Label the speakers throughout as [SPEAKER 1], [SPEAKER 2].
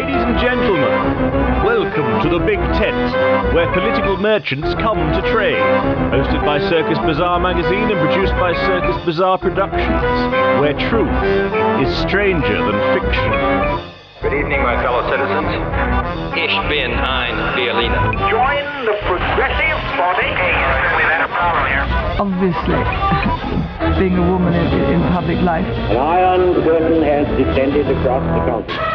[SPEAKER 1] Ladies and gentlemen, welcome to the Big Tent, where political merchants come to trade. Hosted by Circus Bazaar magazine and produced by Circus Bazaar Productions, where truth is stranger than fiction.
[SPEAKER 2] Good evening, my fellow citizens. Ich bin ein Berliner.
[SPEAKER 3] Join the progressive body.
[SPEAKER 2] We've had a problem here.
[SPEAKER 4] obviously being a woman in, in public life.
[SPEAKER 5] An iron curtain has descended across the country.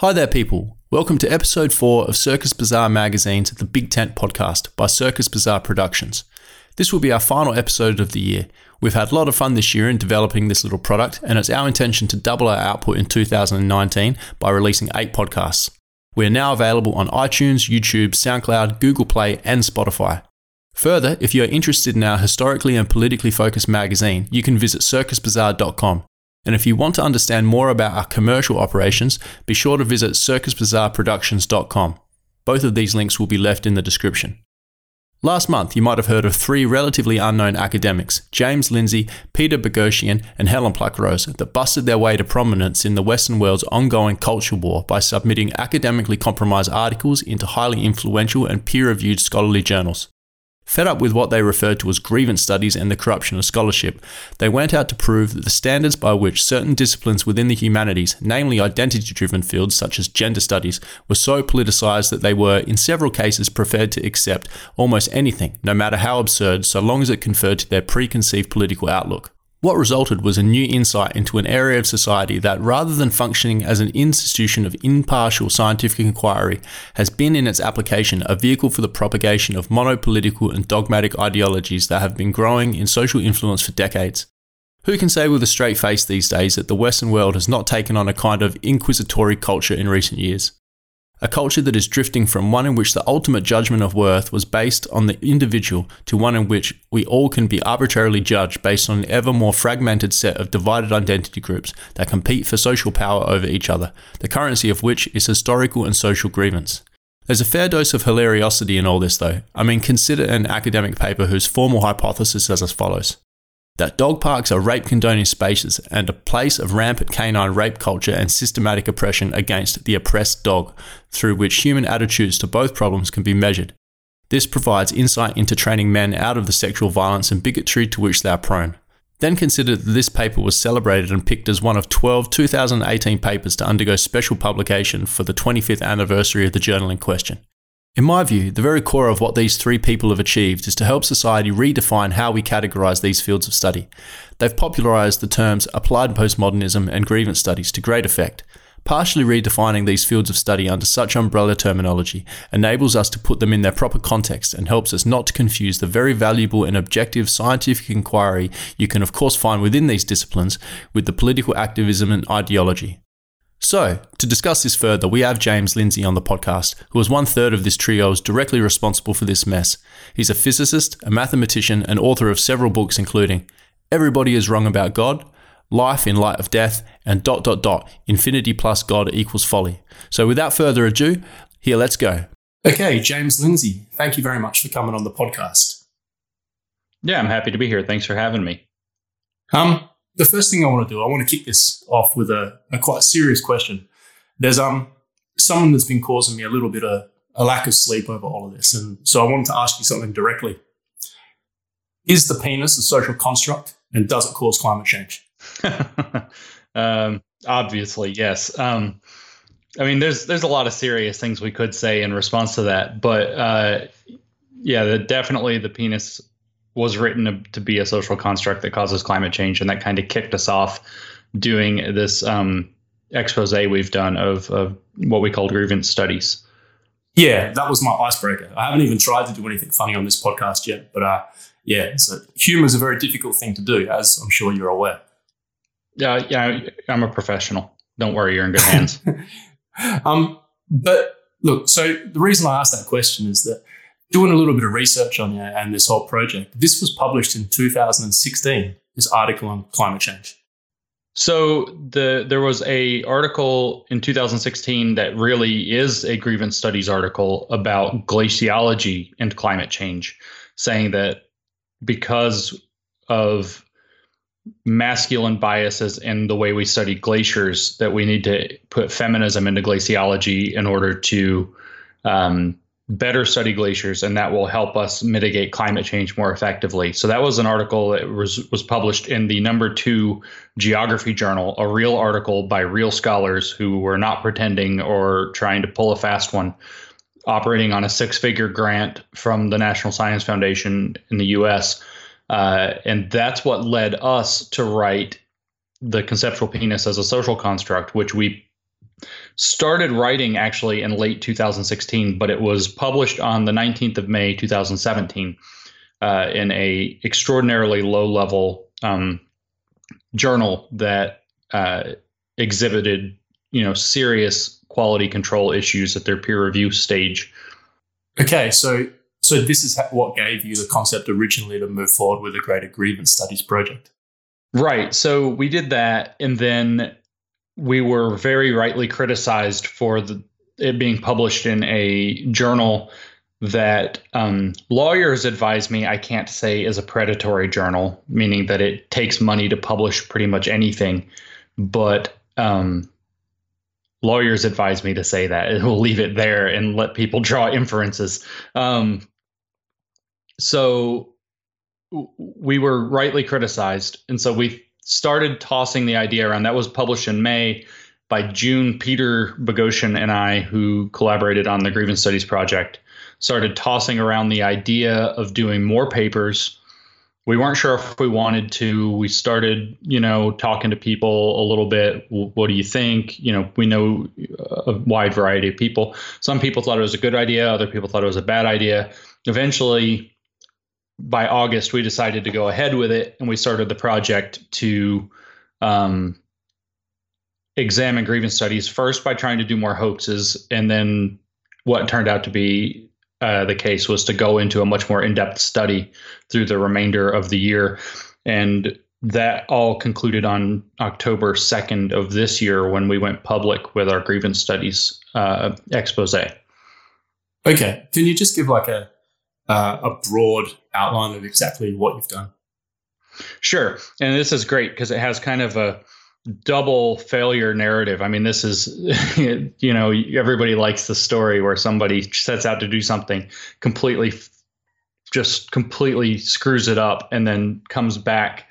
[SPEAKER 6] Hi there, people. Welcome to episode 4 of Circus Bazaar Magazine's The Big Tent podcast by Circus Bazaar Productions. This will be our final episode of the year. We've had a lot of fun this year in developing this little product, and it's our intention to double our output in 2019 by releasing 8 podcasts. We are now available on iTunes, YouTube, SoundCloud, Google Play, and Spotify. Further, if you are interested in our historically and politically focused magazine, you can visit circusbazaar.com. And if you want to understand more about our commercial operations, be sure to visit circusbazaarproductions.com. Both of these links will be left in the description. Last month, you might have heard of three relatively unknown academics, James Lindsay, Peter Boghossian, and Helen Pluckrose, that busted their way to prominence in the Western world's ongoing culture war by submitting academically compromised articles into highly influential and peer reviewed scholarly journals. Fed up with what they referred to as grievance studies and the corruption of scholarship, they went out to prove that the standards by which certain disciplines within the humanities, namely identity driven fields such as gender studies, were so politicized that they were, in several cases, prepared to accept almost anything, no matter how absurd, so long as it conferred to their preconceived political outlook. What resulted was a new insight into an area of society that, rather than functioning as an institution of impartial scientific inquiry, has been in its application a vehicle for the propagation of monopolitical and dogmatic ideologies that have been growing in social influence for decades. Who can say with a straight face these days that the Western world has not taken on a kind of inquisitory culture in recent years? A culture that is drifting from one in which the ultimate judgment of worth was based on the individual to one in which we all can be arbitrarily judged based on an ever more fragmented set of divided identity groups that compete for social power over each other, the currency of which is historical and social grievance. There's a fair dose of hilariosity in all this, though. I mean, consider an academic paper whose formal hypothesis is as follows that dog parks are rape condoning spaces and a place of rampant canine rape culture and systematic oppression against the oppressed dog, through which human attitudes to both problems can be measured. This provides insight into training men out of the sexual violence and bigotry to which they are prone. Then consider that this paper was celebrated and picked as one of 12 2018 papers to undergo special publication for the 25th anniversary of the journal in question. In my view, the very core of what these three people have achieved is to help society redefine how we categorize these fields of study. They've popularized the terms applied postmodernism and grievance studies to great effect. Partially redefining these fields of study under such umbrella terminology enables us to put them in their proper context and helps us not to confuse the very valuable and objective scientific inquiry you can, of course, find within these disciplines with the political activism and ideology. So, to discuss this further, we have James Lindsay on the podcast, who is one third of this trio is directly responsible for this mess. He's a physicist, a mathematician, and author of several books, including Everybody is Wrong About God, Life in Light of Death, and dot dot dot, Infinity plus God equals folly. So, without further ado, here, let's go. Okay, James Lindsay, thank you very much for coming on the podcast.
[SPEAKER 7] Yeah, I'm happy to be here. Thanks for having me.
[SPEAKER 6] Um, the first thing I want to do, I want to kick this off with a, a quite serious question. There's um someone that's been causing me a little bit of a lack of sleep over all of this, and so I wanted to ask you something directly. Is the penis a social construct, and does it cause climate change?
[SPEAKER 7] um, obviously, yes. Um, I mean, there's there's a lot of serious things we could say in response to that, but uh, yeah, the, definitely the penis was written to, be a social construct that causes climate change, and that kind of kicked us off doing this um, expose we've done of, of what we call grievance studies.
[SPEAKER 6] Yeah, that was my icebreaker. I haven't even tried to do anything funny on this podcast yet, but uh, yeah, so humor is a very difficult thing to do, as I'm sure you're aware.
[SPEAKER 7] Yeah, yeah, I'm a professional. Don't worry, you're in good hands.
[SPEAKER 6] um, but look, so the reason I asked that question is that doing a little bit of research on you and this whole project, this was published in 2016. This article on climate change.
[SPEAKER 7] So the there was a article in 2016 that really is a grievance studies article about glaciology and climate change, saying that because of masculine biases in the way we study glaciers that we need to put feminism into glaciology in order to um, better study glaciers, and that will help us mitigate climate change more effectively. So that was an article that was was published in the number two geography journal, a real article by real scholars who were not pretending or trying to pull a fast one, operating on a six-figure grant from the National Science Foundation in the U.S. Uh, and that's what led us to write the conceptual penis as a social construct, which we started writing actually in late 2016, but it was published on the 19th of May 2017 uh, in a extraordinarily low level um, journal that uh, exhibited you know serious quality control issues at their peer review stage.
[SPEAKER 6] Okay, so so this is what gave you the concept originally to move forward with a greater grievance studies project.
[SPEAKER 7] Right. So we did that, and then we were very rightly criticized for the, it being published in a journal that um, lawyers advise me I can't say is a predatory journal, meaning that it takes money to publish pretty much anything. But um, lawyers advise me to say that. And we'll leave it there and let people draw inferences. Um, so we were rightly criticized. And so we started tossing the idea around. That was published in May. By June, Peter Boghossian and I, who collaborated on the Grievance Studies project, started tossing around the idea of doing more papers. We weren't sure if we wanted to. We started, you know, talking to people a little bit. What do you think? You know, we know uh, a wide variety of people. Some people thought it was a good idea. Other people thought it was a bad idea. Eventually, by August, we decided to go ahead with it, and we started the project to um, examine grievance studies first by trying to do more hoaxes, and then what turned out to be uh, the case was to go into a much more in-depth study through the remainder of the year, and that all concluded on October 2nd of this year when we went public with our grievance studies uh, expose.
[SPEAKER 6] Okay, can you just give like a uh, a broad outline of exactly what you've done?
[SPEAKER 7] Sure. And this is great because it has kind of a double failure narrative. I mean, this is, you know, everybody likes the story where somebody sets out to do something completely, just completely screws it up and then comes back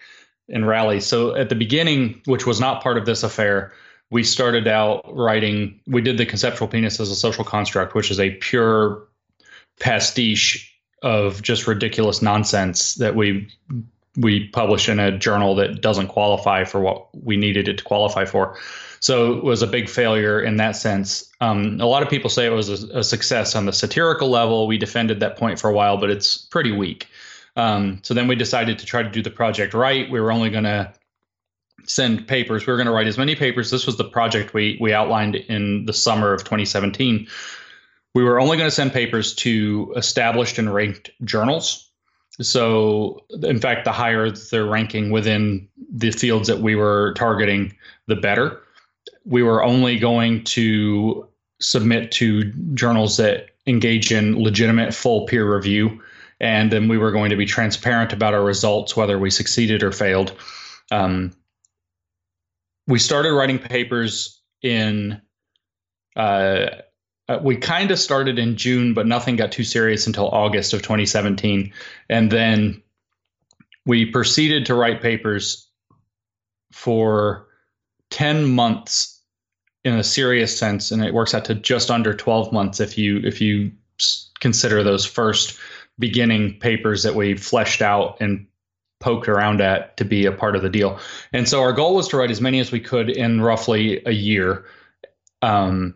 [SPEAKER 7] and rallies. So at the beginning, which was not part of this affair, we started out writing, we did the conceptual penis as a social construct, which is a pure pastiche of just ridiculous nonsense that we we publish in a journal that doesn't qualify for what we needed it to qualify for. So it was a big failure in that sense. Um, a lot of people say it was a, a, success on the satirical level. We defended that point for a while, but it's pretty weak. Um, so then we decided to try to do the project right. We were only going to send papers. We were going to write as many papers. This was the project we we outlined in the summer of 2017 we were only going to send papers to established and ranked journals. So, in fact, the higher their ranking within the fields that we were targeting, the better. We were only going to submit to journals that engage in legitimate full peer review. And then we were going to be transparent about our results, whether we succeeded or failed. Um, we started writing papers in uh, uh, we kind of started in June, but nothing got too serious until August of 2017. And then we proceeded to write papers for 10 months in a serious sense and it works out to just under 12 months if you if you consider those first beginning papers that we fleshed out and poked around at to be a part of the deal. And so our goal was to write as many as we could in roughly a year. Um,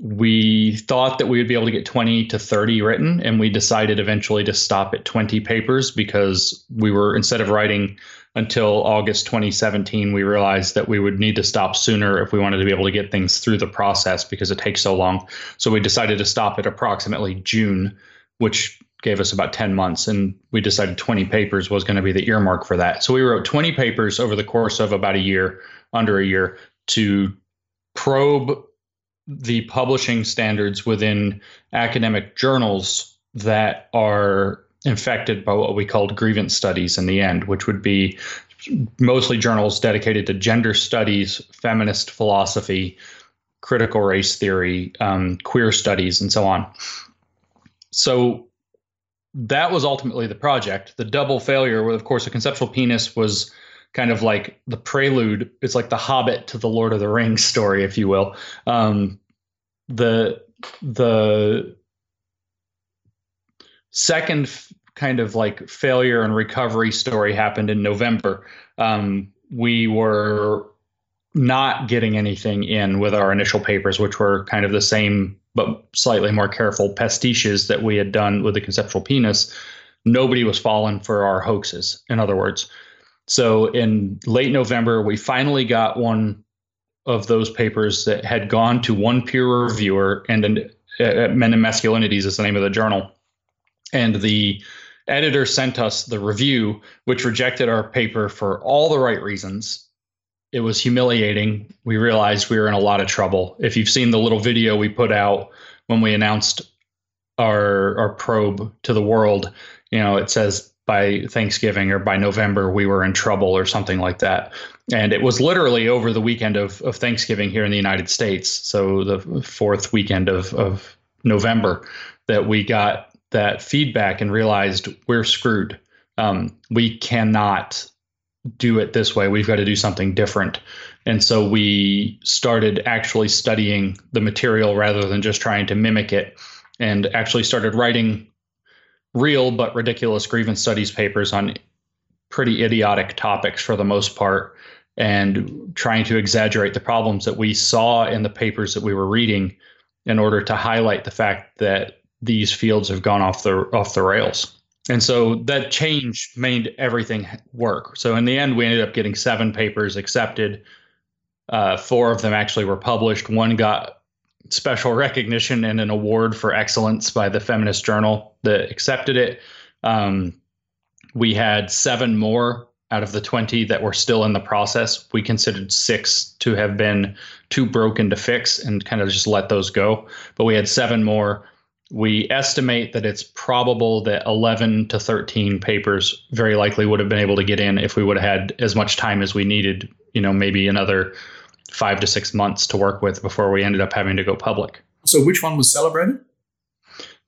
[SPEAKER 7] we thought that we would be able to get 20 to 30 written and we decided eventually to stop at 20 papers because we were instead of writing until August 2017 we realized that we would need to stop sooner if we wanted to be able to get things through the process because it takes so long. So we decided to stop at approximately June which gave us about 10 months and we decided 20 papers was going to be the earmark for that. So we wrote 20 papers over the course of about a year under a year to probe the publishing standards within academic journals that are infected by what we called grievance studies in the end, which would be mostly journals dedicated to gender studies, feminist philosophy, critical race theory, um, queer studies, and so on. So that was ultimately the project. The double failure, where of course a conceptual penis was kind of like the prelude. It's like the Hobbit to the Lord of the Rings story, if you will. Um, the the second f- kind of like failure and recovery story happened in November. Um, we were not getting anything in with our initial papers, which were kind of the same but slightly more careful pastiches that we had done with the conceptual penis. Nobody was falling for our hoaxes, in other words. So in late November, we finally got one of those papers that had gone to one peer reviewer, and an, uh, Men and Masculinities is the name of the journal. And the editor sent us the review, which rejected our paper for all the right reasons. It was humiliating. We realized we were in a lot of trouble. If you've seen the little video we put out when we announced our our probe to the world, you know, it says by Thanksgiving or by November we were in trouble or something like that. And it was literally over the weekend of, of Thanksgiving here in the United States, so the fourth weekend of, of November, that we got that feedback and realized we're screwed. Um, we cannot do it this way. We've got to do something different. And so we started actually studying the material rather than just trying to mimic it and actually started writing real but ridiculous grievance studies papers on pretty idiotic topics for the most part and trying to exaggerate the problems that we saw in the papers that we were reading in order to highlight the fact that these fields have gone off the off the rails. And so that change made everything work. So in the end, we ended up getting seven papers accepted. Uh, four of them actually were published. One got special recognition and an award for excellence by the Feminist Journal that accepted it. Um, we had seven more out of the 20 that were still in the process. We considered six to have been too broken to fix and kind of just let those go. But we had seven more. We estimate that it's probable that 11 to 13 papers very likely would have been able to get in if we would have had as much time as we needed, you know, maybe another five to six months to work with before we ended up having to go public.
[SPEAKER 6] So, which one was celebrated?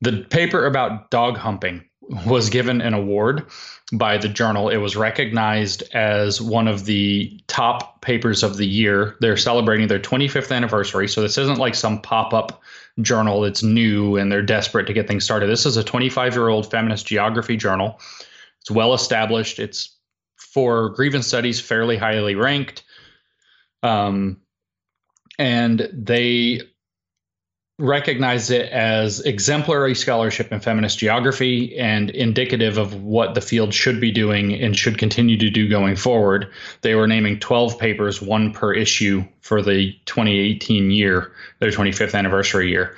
[SPEAKER 7] The paper about dog humping was given an award by the journal. It was recognized as one of the top papers of the year. They're celebrating their 25th anniversary. So, this isn't like some pop up journal that's new and they're desperate to get things started. This is a 25 year old feminist geography journal. It's well established. It's for grievance studies fairly highly ranked. Um, and they recognized it as exemplary scholarship in feminist geography and indicative of what the field should be doing and should continue to do going forward. They were naming 12 papers, one per issue, for the 2018 year, their 25th anniversary year,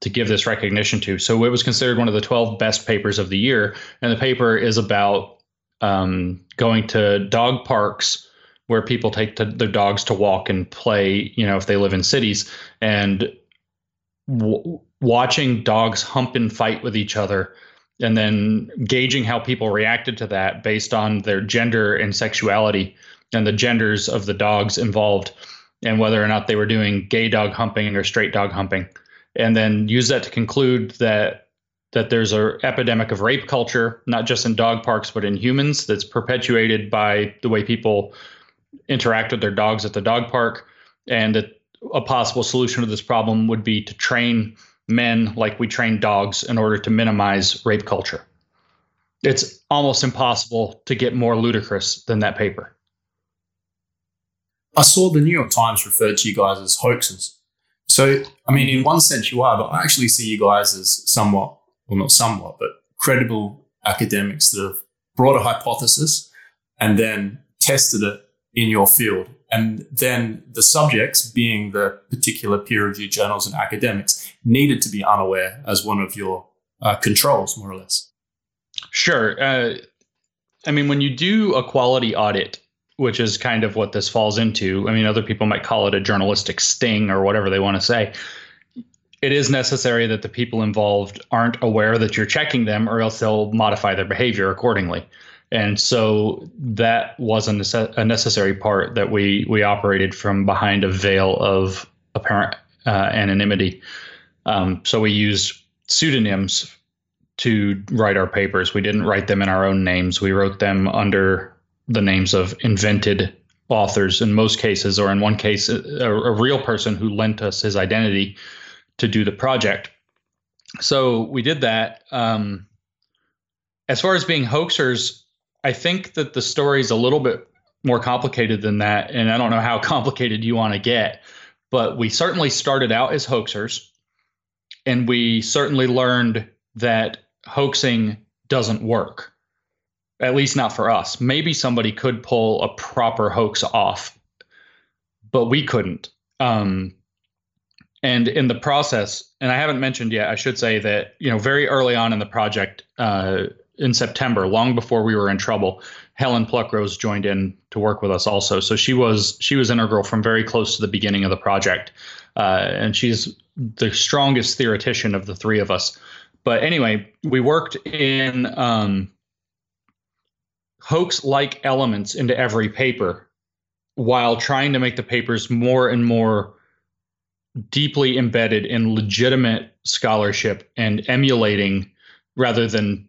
[SPEAKER 7] to give this recognition to. So it was considered one of the 12 best papers of the year. And the paper is about um, going to dog parks where people take to their dogs to walk and play, you know, if they live in cities, and w- watching dogs hump and fight with each other, and then gauging how people reacted to that based on their gender and sexuality and the genders of the dogs involved, and whether or not they were doing gay dog humping or straight dog humping, and then use that to conclude that that there's a epidemic of rape culture, not just in dog parks but in humans, that's perpetuated by the way people interact with their dogs at the dog park, and that a possible solution to this problem would be to train men like we train dogs in order to minimize rape culture. It's almost impossible to get more ludicrous than that paper.
[SPEAKER 6] I saw the New York Times referred to you guys as hoaxes. So, I mean, in one sense you are, but I actually see you guys as somewhat, well, not somewhat, but credible academics that have brought a hypothesis and then tested it in your field. And then the subjects, being the particular peer reviewed journals and academics, needed to be unaware as one of your uh, controls, more or less.
[SPEAKER 7] Sure. Uh, I mean, when you do a quality audit, which is kind of what this falls into, I mean, other people might call it a journalistic sting or whatever they want to say. It is necessary that the people involved aren't aware that you're checking them, or else they'll modify their behavior accordingly. And so that was a, nece- a necessary part that we we operated from behind a veil of apparent uh, anonymity. Um, so we used pseudonyms to write our papers. We didn't write them in our own names. We wrote them under the names of invented authors in most cases, or in one case, a, a real person who lent us his identity to do the project. So we did that. Um, as far as being hoaxers, I think that the story is a little bit more complicated than that. And I don't know how complicated you want to get, but we certainly started out as hoaxers. And we certainly learned that hoaxing doesn't work, at least not for us. Maybe somebody could pull a proper hoax off, but we couldn't. Um, and in the process, and I haven't mentioned yet, I should say that you know very early on in the project, uh, in September, long before we were in trouble, Helen Pluckrose joined in to work with us also. So she was she was integral from very close to the beginning of the project, uh, and she's the strongest theoretician of the three of us. But anyway, we worked in um, hoax-like elements into every paper, while trying to make the papers more and more deeply embedded in legitimate scholarship and emulating rather than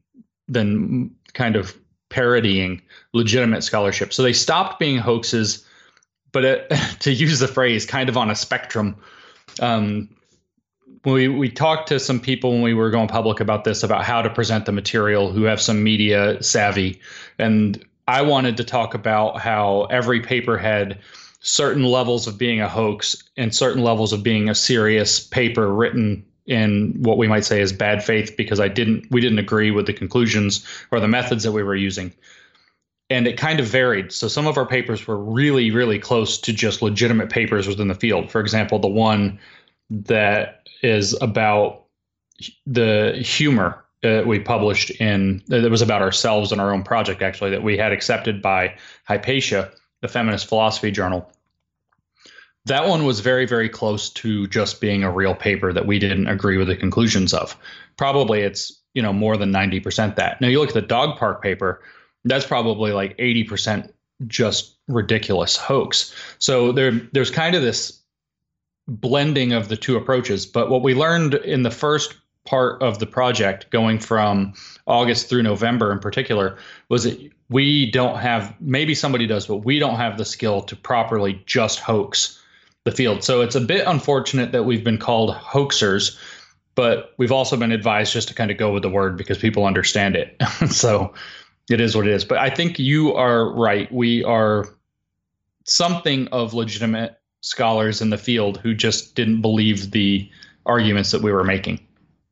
[SPEAKER 7] than kind of parodying legitimate scholarship. So they stopped being hoaxes, but it, to use the phrase, kind of on a spectrum. Um, we we talked to some people when we were going public about this about how to present the material who have some media savvy, and I wanted to talk about how every paper had certain levels of being a hoax and certain levels of being a serious paper written in what we might say is bad faith because I didn't we didn't agree with the conclusions or the methods that we were using. And it kind of varied. So some of our papers were really, really close to just legitimate papers within the field. For example, the one that is about the humor uh, we published in that was about ourselves and our own project actually that we had accepted by Hypatia, the feminist philosophy journal that one was very very close to just being a real paper that we didn't agree with the conclusions of. Probably it's you know more than 90% that. Now you look at the dog park paper that's probably like 80% just ridiculous hoax. So there there's kind of this blending of the two approaches but what we learned in the first part of the project going from august through november in particular was that we don't have maybe somebody does but we don't have the skill to properly just hoax the field. So it's a bit unfortunate that we've been called hoaxers, but we've also been advised just to kind of go with the word because people understand it. so it is what it is. But I think you are right. We are something of legitimate scholars in the field who just didn't believe the arguments that we were making.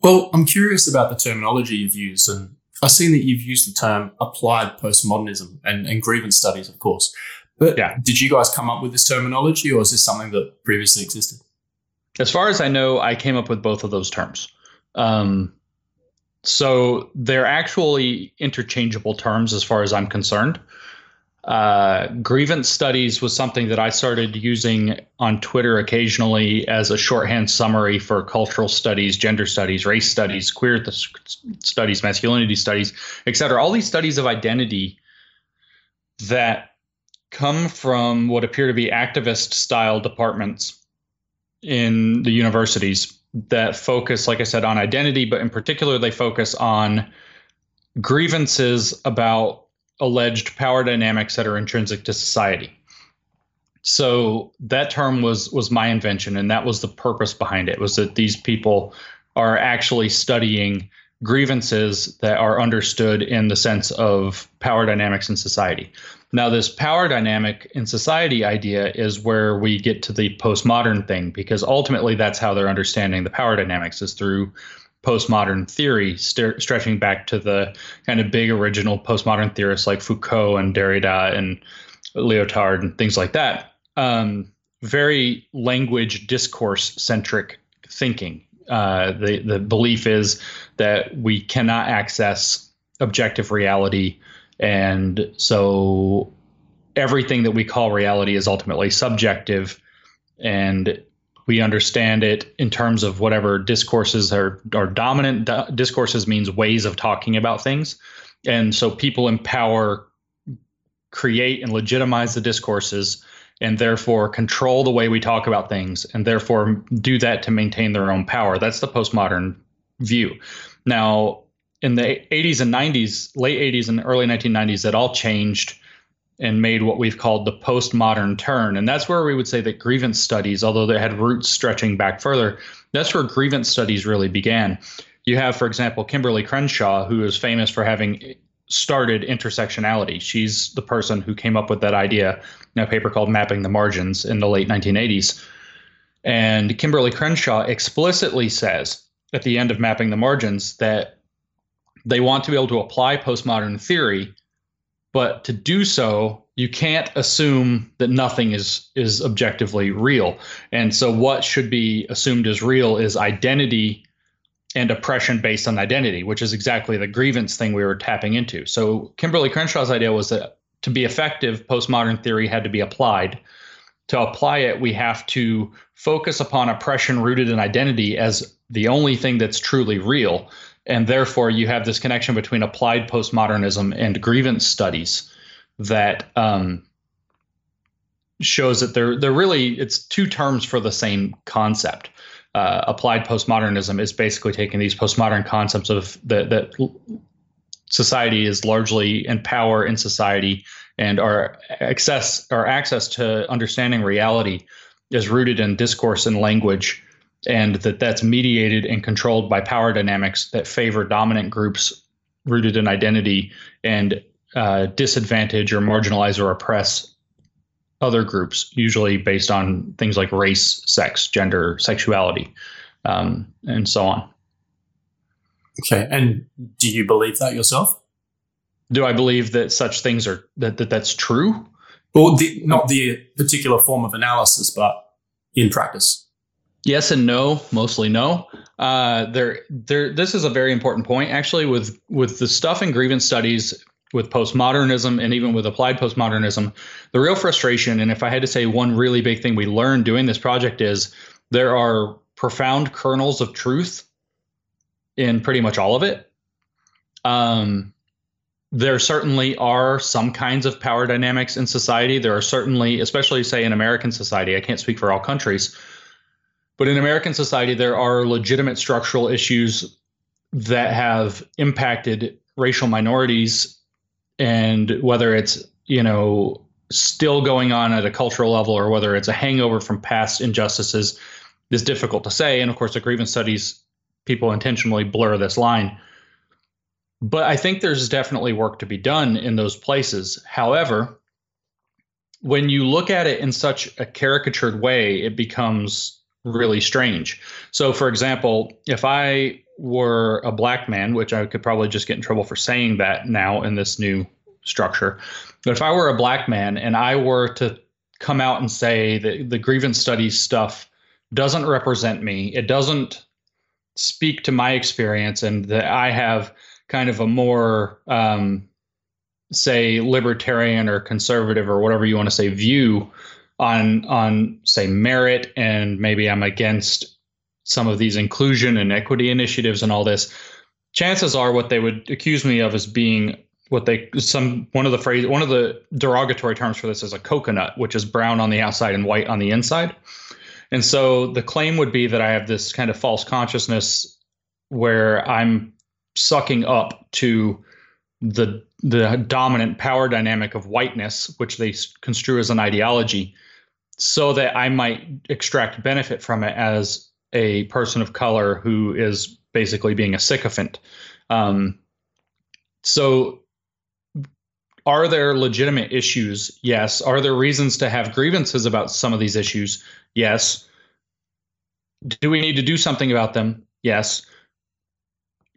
[SPEAKER 6] Well, I'm curious about the terminology you've used, and I've seen that you've used the term applied postmodernism and, and grievance studies, of course. But yeah. did you guys come up with this terminology or is this something that previously existed?
[SPEAKER 7] As far as I know, I came up with both of those terms. Um, so they're actually interchangeable terms as far as I'm concerned. Uh, grievance studies was something that I started using on Twitter occasionally as a shorthand summary for cultural studies, gender studies, race studies, queer th- studies, masculinity studies, etc. All these studies of identity that come from what appear to be activist style departments in the universities that focus, like I said, on identity, but in particular, they focus on grievances about alleged power dynamics that are intrinsic to society. So that term was was my invention, and that was the purpose behind it. Was that these people are actually studying grievances that are understood in the sense of power dynamics in society. Now, this power dynamic in society idea is where we get to the postmodern thing, because ultimately that's how they're understanding the power dynamics is through postmodern theory, st- stretching back to the kind of big original postmodern theorists like Foucault and Derrida and Lyotard and things like that. Um, very language discourse centric thinking. Uh, the the belief is that we cannot access objective reality and so everything that we call reality is ultimately subjective. And we understand it in terms of whatever discourses are, are dominant. discourses means ways of talking about things. and so people in power create and legitimize the discourses and therefore control the way we talk about things and therefore do that to maintain their own power that's the postmodern view now in the 80s and 90s late 80s and early 1990s that all changed and made what we've called the postmodern turn and that's where we would say that grievance studies although they had roots stretching back further that's where grievance studies really began you have for example kimberlé crenshaw who is famous for having started intersectionality. She's the person who came up with that idea in a paper called Mapping the Margins in the late 1980s. And Kimberlé Crenshaw explicitly says at the end of Mapping the Margins that they want to be able to apply postmodern theory, but to do so, you can't assume that nothing is is objectively real. And so what should be assumed as real is identity and oppression based on identity, which is exactly the grievance thing we were tapping into. So Kimberlé Crenshaw's idea was that to be effective, postmodern theory had to be applied. To apply it, we have to focus upon oppression rooted in identity as the only thing that's truly real. And therefore, you have this connection between applied postmodernism and grievance studies that um, shows that they're they're really it's two terms for the same concept. Uh, applied postmodernism is basically taking these postmodern concepts of that that society is largely in power in society and our access our access to understanding reality is rooted in discourse and language and that that's mediated and controlled by power dynamics that favor dominant groups rooted in identity and uh, disadvantage or marginalize or oppress other groups, usually based on things like race, sex, gender, sexuality, um, and so on.
[SPEAKER 6] Okay, and do you believe that yourself?
[SPEAKER 7] Do I believe that such things are that, that that's true?
[SPEAKER 6] Well, the, not the particular form of analysis, but in practice.
[SPEAKER 7] Yes and no. Mostly no. Uh, there, there. This is a very important point, actually. With with the stuff in grievance studies, with postmodernism and even with applied postmodernism, the real frustration, and if I had to say one really big thing we learned doing this project is there are profound kernels of truth in pretty much all of it. Um, there certainly are some kinds of power dynamics in society. There are certainly, especially say in American society, I can't speak for all countries, but in American society, there are legitimate structural issues that have impacted racial minorities and whether it's you know still going on at a cultural level or whether it's a hangover from past injustices is difficult to say. And of course the grievance studies people intentionally blur this line. But i think there's definitely work to be done in those places. However when you look at it in such a caricatured way it becomes really strange so for example if i were a black man, which I could probably just get in trouble for saying that now in this new structure. But if I were a black man and I were to come out and say that the grievance studies stuff doesn't represent me, it doesn't speak to my experience, and that I have kind of a more, um, say, libertarian or conservative or whatever you want to say view on on say merit, and maybe I'm against some of these inclusion and equity initiatives and all this, chances are what they would accuse me of is being what they some one of the phrase one of the derogatory terms for this is a coconut, which is brown on the outside and white on the inside. And so the claim would be that I have this kind of false consciousness where I'm sucking up to the the dominant power dynamic of whiteness, which they construe as an ideology, so that I might extract benefit from it as a person of color who is basically being a sycophant. Um, so, are there legitimate issues? Yes. Are there reasons to have grievances about some of these issues? Yes. Do we need to do something about them? Yes.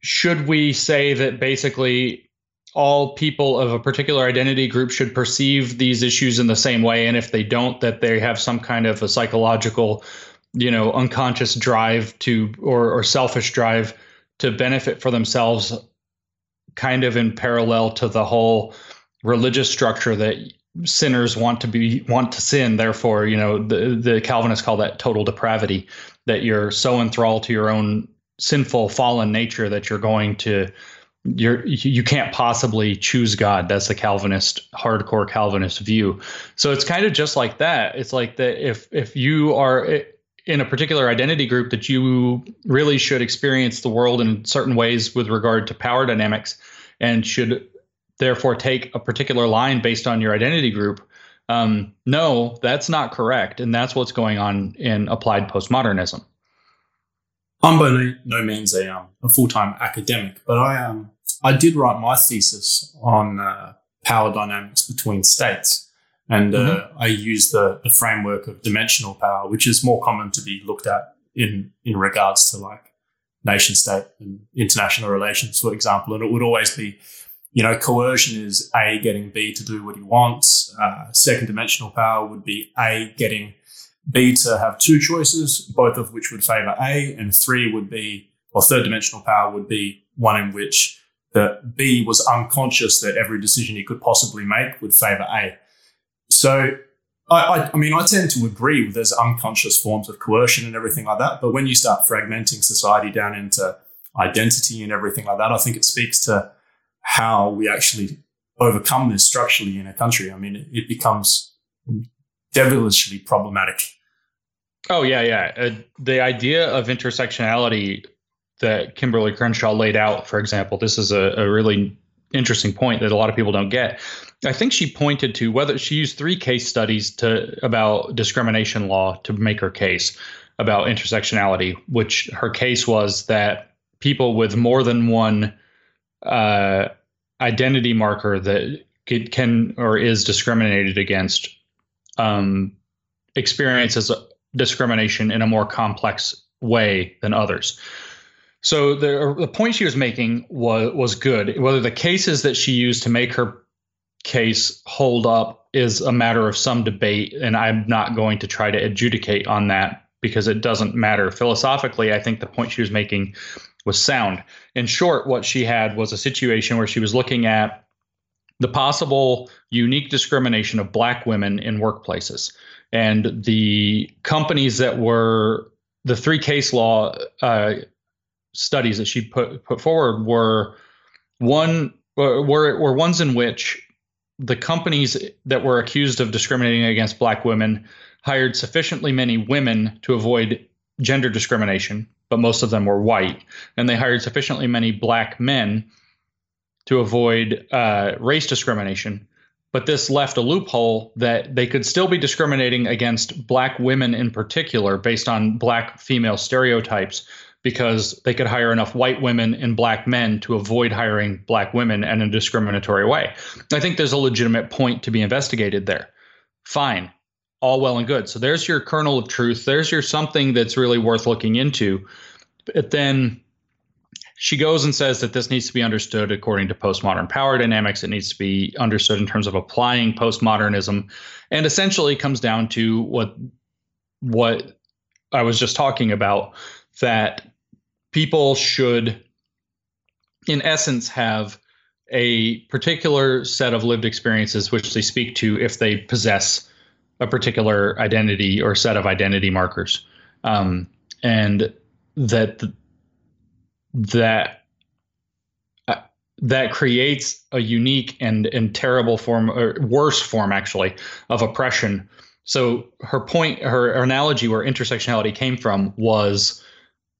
[SPEAKER 7] Should we say that basically all people of a particular identity group should perceive these issues in the same way? And if they don't, that they have some kind of a psychological you know unconscious drive to or or selfish drive to benefit for themselves kind of in parallel to the whole religious structure that sinners want to be want to sin therefore you know the the calvinists call that total depravity that you're so enthralled to your own sinful fallen nature that you're going to you're you can't possibly choose God. That's the Calvinist, hardcore Calvinist view. So it's kind of just like that. It's like that if if you are in a particular identity group that you really should experience the world in certain ways with regard to power dynamics and should therefore take a particular line based on your identity group. Um, no, that's not correct. And that's what's going on in applied postmodernism.
[SPEAKER 6] I'm by no, means a, um, a full time academic, but I um, I did write my thesis on uh, power dynamics between states. And uh, mm-hmm. I use the, the framework of dimensional power, which is more common to be looked at in, in regards to like nation state and international relations, for example. And it would always be, you know, coercion is A getting B to do what he wants. Uh, second dimensional power would be A getting B to have two choices, both of which would favor A, and three would be, or third dimensional power would be one in which the B was unconscious that every decision he could possibly make would favor A. So, I, I, I, mean, I tend to agree with there's unconscious forms of coercion and everything like that. But when you start fragmenting society down into identity and everything like that, I think it speaks to how we actually overcome this structurally in a country. I mean, it, it becomes devilishly problematic.
[SPEAKER 7] Oh yeah, yeah. Uh, the idea of intersectionality that Kimberlé Crenshaw laid out, for example, this is a, a really interesting point that a lot of people don't get. I think she pointed to whether she used three case studies to about discrimination law to make her case about intersectionality, which her case was that people with more than one uh, identity marker that can or is discriminated against um, experiences discrimination in a more complex way than others. So the the point she was making was was good. Whether the cases that she used to make her case hold up is a matter of some debate, and I'm not going to try to adjudicate on that because it doesn't matter. Philosophically, I think the point she was making was sound. In short, what she had was a situation where she was looking at the possible unique discrimination of black women in workplaces. And the companies that were the three case law uh, studies that she put put forward were one were were ones in which the companies that were accused of discriminating against black women hired sufficiently many women to avoid gender discrimination, but most of them were white, and they hired sufficiently many black men to avoid uh, race discrimination. But this left a loophole that they could still be discriminating against black women in particular based on black female stereotypes because they could hire enough white women and black men to avoid hiring black women in a discriminatory way. I think there's a legitimate point to be investigated there. Fine, all well and good. So there's your kernel of truth. There's your something that's really worth looking into. But then she goes and says that this needs to be understood according to postmodern power dynamics. It needs to be understood in terms of applying postmodernism, and essentially comes down to what what I was just talking about that people should, in essence, have a particular set of lived experiences which they speak to if they possess a particular identity or set of identity markers. Um, and that that uh, that creates a unique and and terrible form or worse form actually of oppression. So her point her analogy where intersectionality came from was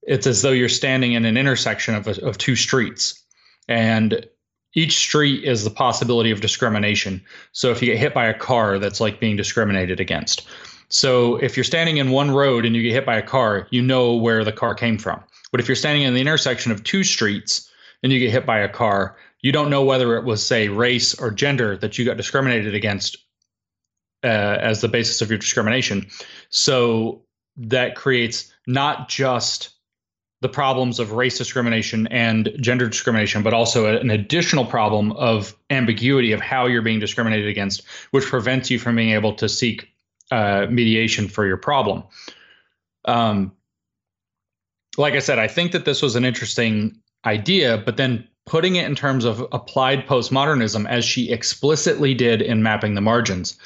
[SPEAKER 7] it's as though you're standing in an intersection of, of two streets. And each street is the possibility of discrimination. So if you get hit by a car that's like being discriminated against. So if you're standing in one road and you get hit by a car you know where the car came from but if you're standing in the intersection of two streets and you get hit by a car you don't know whether it was say race or gender that you got discriminated against uh, as the basis of your discrimination so that creates not just the problems of race discrimination and gender discrimination, but also an additional problem of ambiguity of how you're being discriminated against, which prevents you from being able to seek uh, mediation for your problem. Um, like I said, I think that this was an interesting idea, but then putting it in terms of applied postmodernism, as she explicitly did in mapping the margins,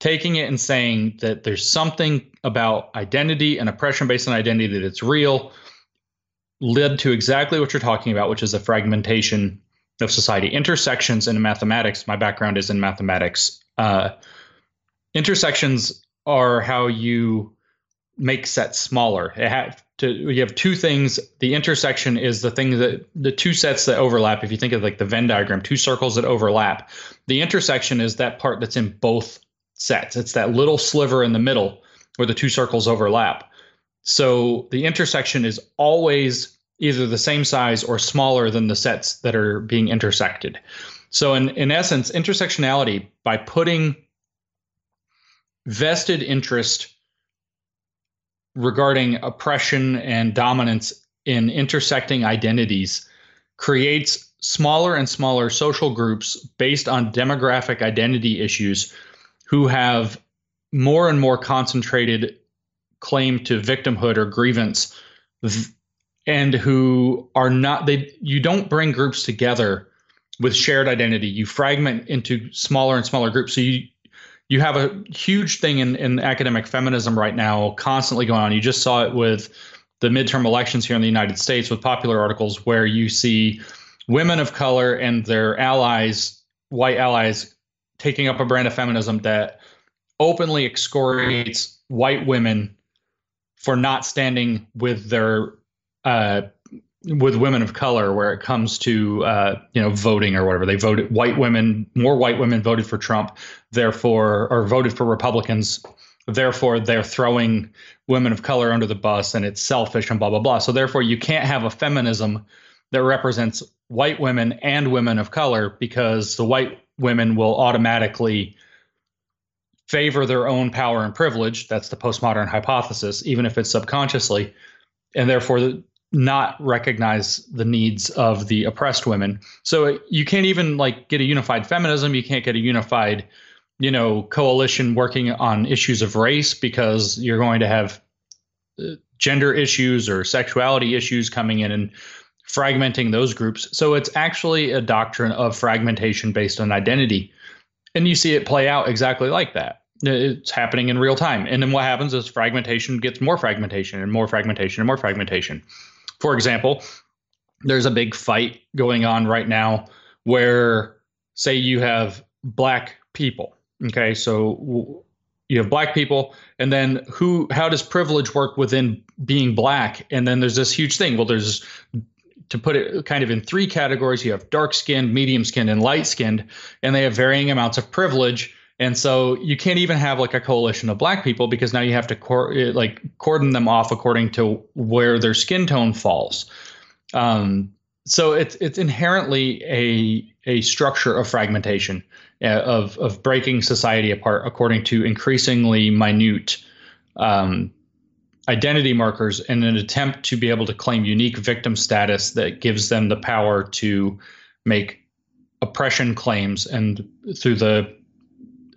[SPEAKER 7] taking it and saying that there's something about identity and oppression based on identity that it's real led to exactly what you're talking about, which is a fragmentation of society. Intersections in mathematics, my background is in mathematics. Uh, intersections are how you make sets smaller. It have to, you have two things. The intersection is the thing that the two sets that overlap. If you think of like the Venn diagram, two circles that overlap. The intersection is that part that's in both sets. It's that little sliver in the middle where the two circles overlap. So the intersection is always either the same size or smaller than the sets that are being intersected. So in, in essence, intersectionality by putting vested interest regarding oppression and dominance in intersecting identities creates smaller and smaller social groups based on demographic identity issues who have more and more concentrated claim to victimhood or grievance and who are not they you don't bring groups together with shared identity. You fragment into smaller and smaller groups. So you you have a huge thing in, in academic feminism right now constantly going on. You just saw it with the midterm elections here in the United States with popular articles where you see women of color and their allies, white allies, taking up a brand of feminism that openly excoriates white women for not standing with their uh, with women of color where it comes to uh, you know voting or whatever. They voted white women more white women voted for Trump therefore or voted for Republicans. Therefore they're throwing women of color under the bus and it's selfish and blah blah blah. So therefore you can't have a feminism that represents white women and women of color because the white women will automatically favor their own power and privilege. That's the postmodern hypothesis even if it's subconsciously. And therefore not recognize the needs of the oppressed women. So you can't even like get a unified feminism. You can't get a unified, you know, coalition working on issues of race because you're going to have uh, gender issues or sexuality issues coming in and fragmenting those groups. So it's actually a doctrine of fragmentation based on identity. And you see it play out exactly like that. It's happening in real time. And then what happens is fragmentation gets more fragmentation and more fragmentation and more fragmentation. For example, there's a big fight going on right now where, say, you have black people. Okay, so you have black people, and then who? How does privilege work within being black? And then there's this huge thing. Well, there's to put it kind of in three categories. You have dark skinned, medium skinned, and light skinned, and they have varying amounts of privilege. And so you can't even have like a coalition of black people because now you have to cor- eh, like cordon them off according to where their skin tone falls. Um, so it's it's inherently a a structure of fragmentation uh, of of breaking society apart according to increasingly minute um, identity markers in an attempt to be able to claim unique victim status that gives them the power to make oppression claims and through the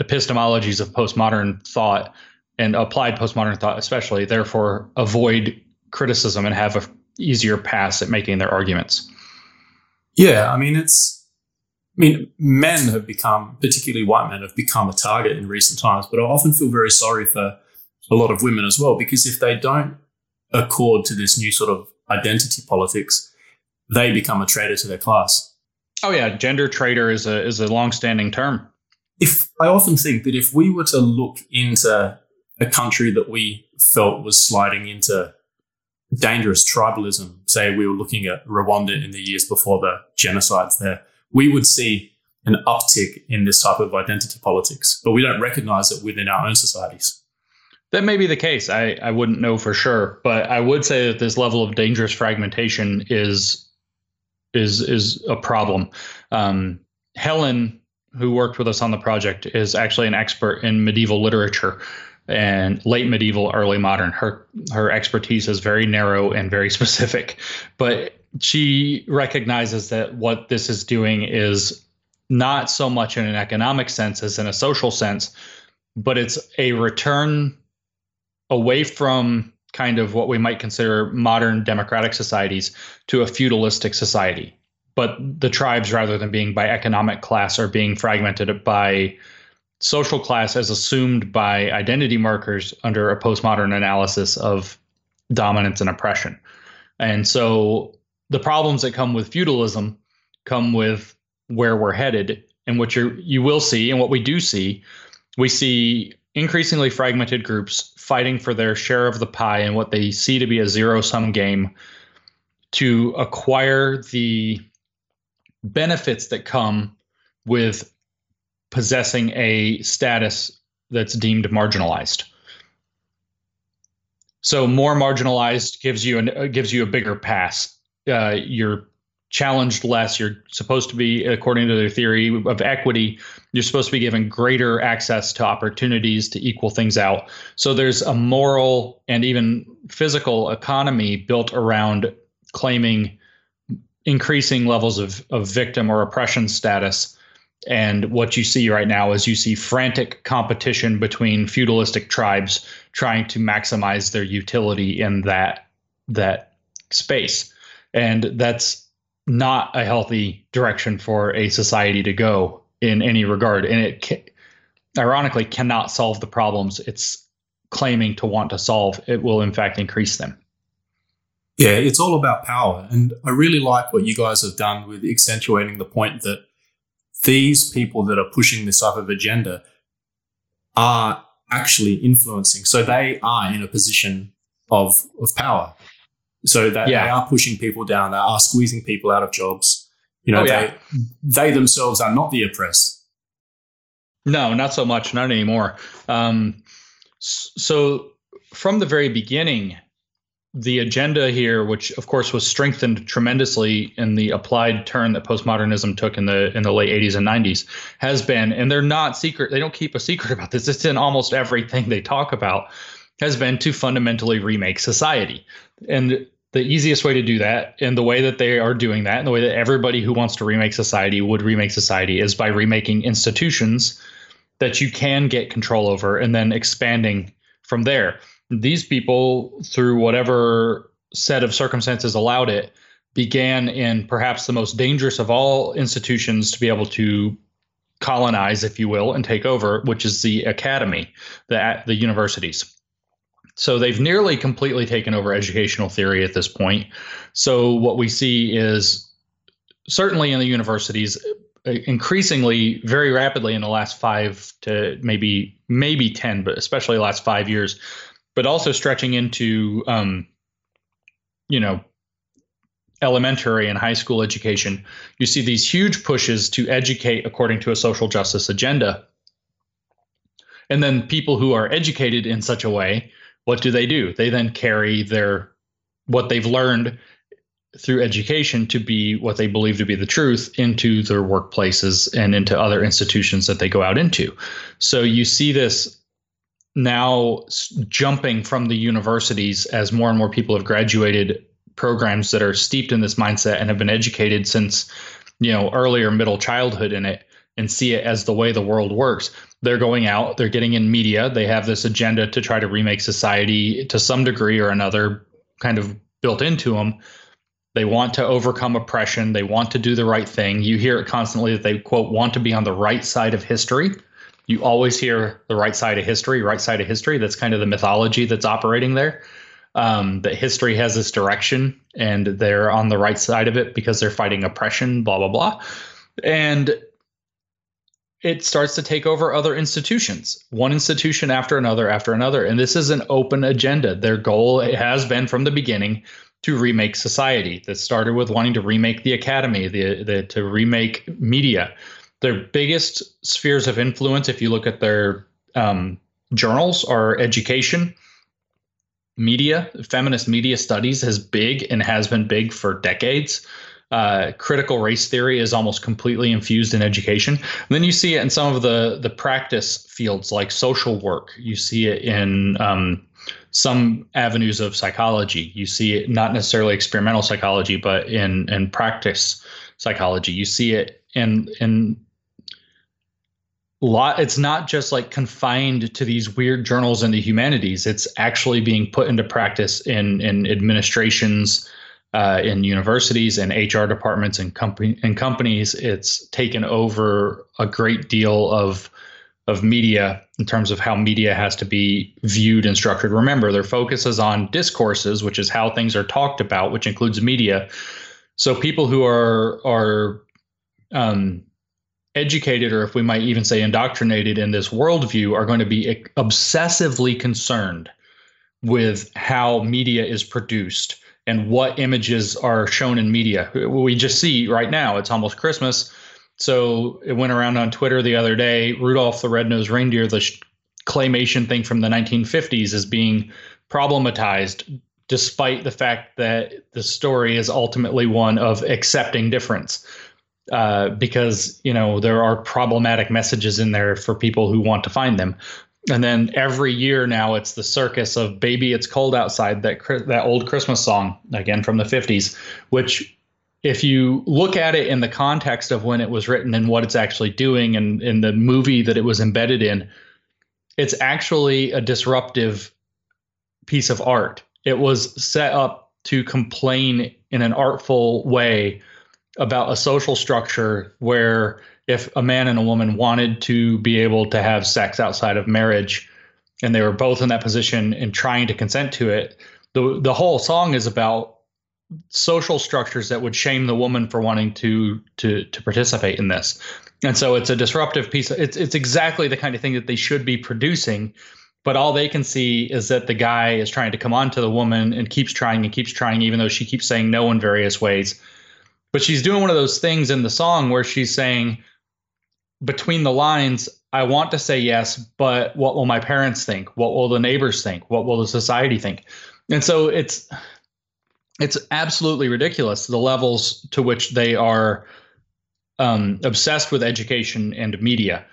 [SPEAKER 7] epistemologies of postmodern thought and applied postmodern thought especially therefore avoid criticism and have a easier pass at making their arguments.
[SPEAKER 6] Yeah i mean it's i mean men have become particularly white men have become a target in recent times but i often feel very sorry for a lot of women as well because if they don't accord to this new sort of identity politics they become a traitor to their class.
[SPEAKER 7] Oh yeah gender traitor is a is a long-standing term
[SPEAKER 6] if I often think that if we were to look into a country that we felt was sliding into dangerous tribalism, say we were looking at Rwanda in the years before the genocides there, we would see an uptick in this type of identity politics, but we don't recognize it within our own societies.
[SPEAKER 7] That may be the case. I, I wouldn't know for sure, but I would say that this level of dangerous fragmentation is is is a problem. Um, Helen who worked with us on the project is actually an expert in medieval literature and late medieval early modern. Her her expertise is very narrow and very specific but she recognizes that what this is doing is not so much in an economic sense as in a social sense but it's a return away from kind of what we might consider modern democratic societies to a feudalistic society but the tribes, rather than being by economic class, are being fragmented by social class as assumed by identity markers under a postmodern analysis of dominance and oppression. And so the problems that come with feudalism come with where we're headed and what you you will see and what we do see we see increasingly fragmented groups fighting for their share of the pie and what they see to be a zero sum game to acquire the benefits that come with possessing a status that's deemed marginalized. So more marginalized gives you an, uh, gives you a bigger pass. Uh, you're challenged less. You're supposed to be, according to their theory of equity, you're supposed to be given greater access to opportunities to equal things out. So there's a moral and even physical economy built around claiming increasing levels of, of victim or oppression status. And what you see right now is you see frantic competition between feudalistic tribes trying to maximize their utility in that that space. And that's not a healthy direction for a society to go in any regard. And it ca- ironically cannot solve the problems it's claiming to want to solve. It will, in fact, increase them.
[SPEAKER 6] Yeah, it's all about power. And I really like what you guys have done with accentuating the point that these people that are pushing this type of agenda are actually influencing. So they are in a position of, of power. So that yeah. they are pushing people down, they are squeezing people out of jobs. You know, oh, yeah. they they themselves are not the oppressed.
[SPEAKER 7] No, not so much, not anymore. Um, so from the very beginning, the agenda here, which of course was strengthened tremendously in the applied turn that postmodernism took in the in the late 80s and 90s, has been, and they're not secret. They don't keep a secret about this. It's in almost everything they talk about. Has been to fundamentally remake society, and the easiest way to do that and the way that they are doing that and the way that everybody who wants to remake society would remake society is by remaking institutions that you can get control over and then expanding from there these people through whatever set of circumstances allowed it began in perhaps the most dangerous of all institutions to be able to colonize if you will and take over which is the academy the the universities so they've nearly completely taken over educational theory at this point. So what we see is certainly in the universities uh, increasingly very rapidly in the last 5 to maybe maybe 10 but especially last 5 years but also stretching into um, you know elementary and high school education you see these huge pushes to educate according to a social justice agenda and then people who are educated in such a way what do they do? They then carry their what they've learned through education to be what they believe to be the truth into their workplaces and into other institutions that they go out into. So you see this now jumping from the universities as more and more people have graduated programs that are steeped in this mindset and have been educated since you know earlier middle childhood in it and see it as the way the world works they're going out, they're getting in media, they have this agenda to try to remake society to some degree or another kind of built into them. They want to overcome oppression, they want to do the right thing. You hear it constantly that they quote want to be on the right side of history. You always hear the right side of history, right side of history. That's kind of the mythology that's operating there. Um, that history has this direction and they're on the right side of it because they're fighting oppression, blah, blah, blah. And it starts to take over other institutions, one institution after another after another. And this is an open agenda. Their goal has been from the beginning to remake society. That started with wanting to remake the academy, the, the to remake media. Their biggest spheres of influence, if you look at their um, journals, are education, media. Feminist media studies is big and has been big for decades uh, critical race theory is almost completely infused in education. And then you see it in some of the the practice fields like social work. You see it in um, some avenues of psychology. You see it not necessarily experimental psychology, but in in practice psychology. You see it in in lot it's not just like confined to these weird journals in the humanities it's actually being put into practice in in administrations uh, in universities and HR departments and company and companies. It's taken over a great deal of of media in terms of how media has to be viewed and structured. Remember, their focus is on discourses, which is how things are talked about, which includes media. So people who are are um, educated, or if we might even say indoctrinated in this worldview, are going to be obsessively concerned with how media is produced and what images are shown in media. We just see right now, it's almost Christmas. So it went around on Twitter the other day Rudolph the Red-Nosed Reindeer, the claymation thing from the 1950s, is being problematized despite the fact that the story is ultimately one of accepting difference. Uh, because you know there are problematic messages in there for people who want to find them. And then every year now it's the circus of "Baby, It's Cold Outside," that that old Christmas song again from the '50s, which if you look at it in the context of when it was written and what it's actually doing and in the movie that it was embedded in, it's actually a disruptive piece of art. It was set up to complain in an artful way about a social structure where if a man and a woman wanted to be able to have sex outside of marriage and they were both in that position and trying to consent to it the the whole song is about social structures that would shame the woman for wanting to to to participate in this. And so it's a disruptive piece. It's it's exactly the kind of thing that they should be producing but all they can see is that the guy is trying to come on to the woman and keeps trying and keeps trying even though she keeps saying no in various ways but she's doing one of those things in the song where she's saying, between the lines, I want to say yes, but what will my parents think? What will the neighbors think? What will the society think? And so it's it's absolutely ridiculous the levels to which they are um, obsessed with education and media,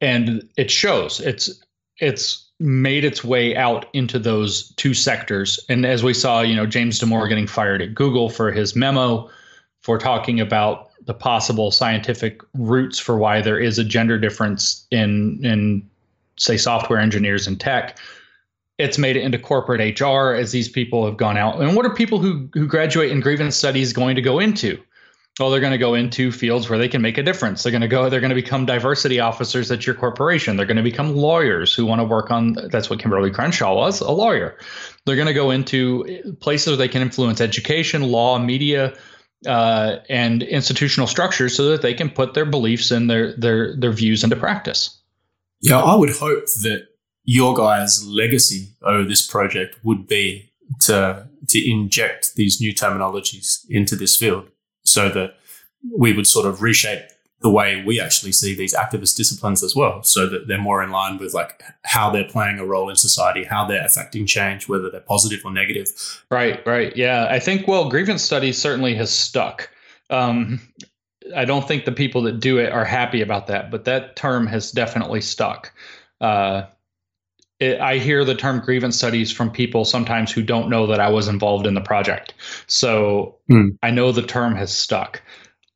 [SPEAKER 7] and it shows. It's it's made its way out into those two sectors. And as we saw, you know, James Damore getting fired at Google for his memo for talking about the possible scientific roots for why there is a gender difference in in say software engineers and tech it's made it into corporate hr as these people have gone out. And what are people who who graduate in grievance studies going to go into? Well they're going to go into fields where they can make a difference. They're going to go they're going to become diversity officers at your corporation. They're going to become lawyers who want to work on that's what kimberlé crenshaw was a lawyer. They're going to go into places where they can influence education law media uh, and institutional structures so that they can put their beliefs and their their their views into practice.
[SPEAKER 6] Yeah, I would hope that your guys' legacy over this project would be to to inject these new terminologies into this field, so that we would sort of reshape the way we actually see these activist disciplines as well, so that they're more in line with like how they're playing a role in society, how they're affecting change, whether they're positive or negative.
[SPEAKER 7] Right, right, yeah. I think well, grievance studies certainly has stuck. Um, I don't think the people that do it are happy about that, but that term has definitely stuck. Uh, it, I hear the term grievance studies from people sometimes who don't know that I was involved in the project. So mm. I know the term has stuck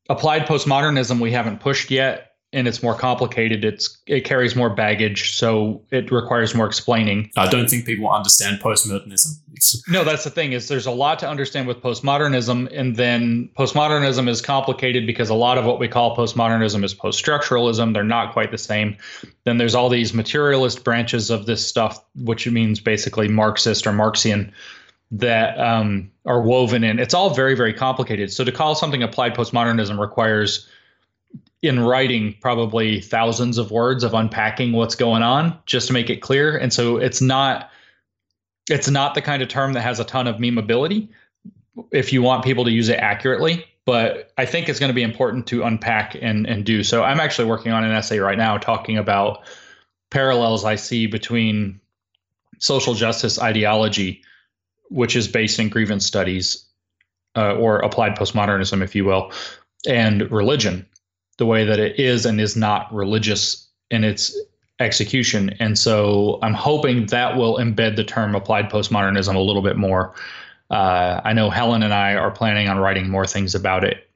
[SPEAKER 7] applied postmodernism we haven't pushed yet and it's more complicated. It's it carries more baggage so it requires more explaining.
[SPEAKER 6] I don't think people understand postmodernism.
[SPEAKER 7] No that's the thing is there's a lot to understand with postmodernism and then postmodernism is complicated because a lot of what we call postmodernism is post-structuralism. They're not quite the same. Then there's all these materialist branches of this stuff which means basically marxist or marxian that um, are woven in. It's all very, very complicated. So to call something applied postmodernism requires, in writing, probably thousands of words of unpacking what's going on just to make it clear. And so it's not, it's not the kind of term that has a ton of memeability if you want people to use it accurately. But I think it's going to be important to unpack and and do. So I'm actually working on an essay right now talking about parallels I see between social justice ideology which is based in grievance studies uh, or applied postmodernism, if you will, and religion, the way that it is and is not religious in its execution. And so I'm hoping that will embed the term applied postmodernism a little bit more. Uh, I know Helen and I are planning on writing more things about it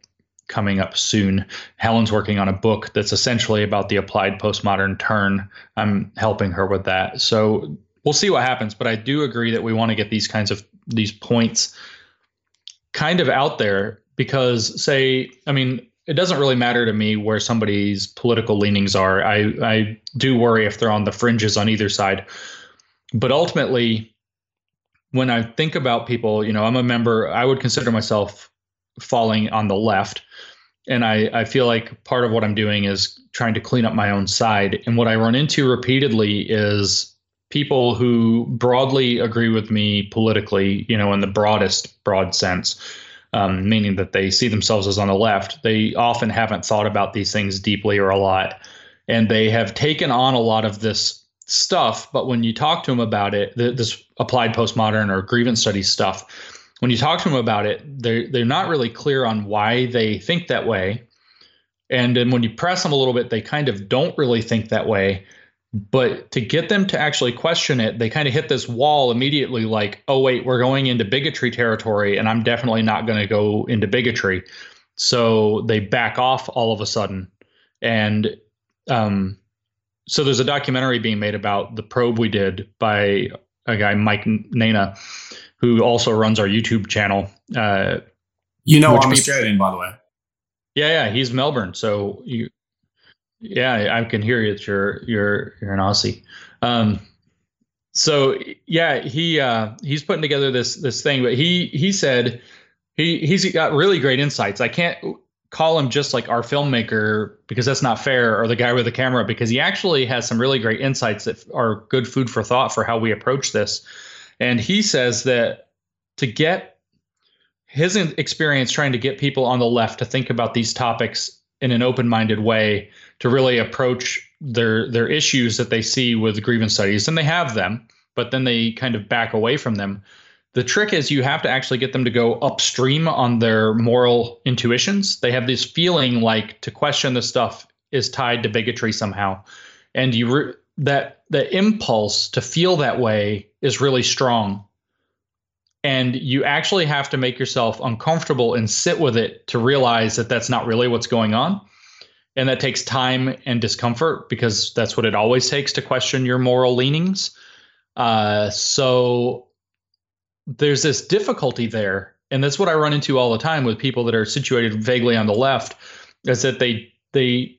[SPEAKER 7] coming up soon. Helen's working on a book that's essentially about the applied postmodern turn. I'm helping her with that. So we'll see what happens. But I do agree that we want to get these kinds of these points kind of out there because, say, I mean, it doesn't really matter to me where somebody's political leanings are. I I do worry if they're on the fringes on either side. But ultimately, when I think about people, you know, I'm a member. I would consider myself falling on the left, and I I feel like part of what I'm doing is trying to clean up my own side. And what I run into repeatedly is people who broadly agree with me politically, you know, in the broadest broad sense, um, meaning that they see themselves as on the left. They often haven't thought about these things deeply or a lot, and they have taken on a lot of this stuff. But when you talk to them about it, this applied postmodern or grievance study stuff, when you talk to them about it, they're they're not really clear on why they think that way. And then when you press them a little bit, they kind of don't really think that way but to get them to actually question it they kind of hit this wall immediately like oh wait we're going into bigotry territory and i'm definitely not going to go into bigotry. So they back off all of a sudden. And um, so there's a documentary being made about the probe we did by a guy mike nayna who also runs our youtube channel uh,
[SPEAKER 6] you know i'm people, australian by the way.
[SPEAKER 7] Yeah yeah he's melbourne so you yeah, I can hear you. That you're you're you're an Aussie. Um, so yeah, he uh, he's putting together this this thing, but he he said he he's got really great insights. I can't call him just like our filmmaker because that's not fair, or the guy with the camera, because he actually has some really great insights that are good food for thought for how we approach this. And he says that to get his experience trying to get people on the left to think about these topics in an open-minded way to really approach their their issues that they see with grievance studies. And they have them but then they kind of back away from them. The trick is you have to actually get them to go upstream on their moral intuitions. They have this feeling like to question this stuff is tied to bigotry somehow. And you re- that the impulse to feel that way is really strong and you actually have to make yourself uncomfortable and sit with it to realize that that's not really what's going on. And that takes time and discomfort because that's what it always takes to question your moral leanings. Uh, so there's this difficulty there. And that's what i run into all the time with people that are situated vaguely on the left is that they they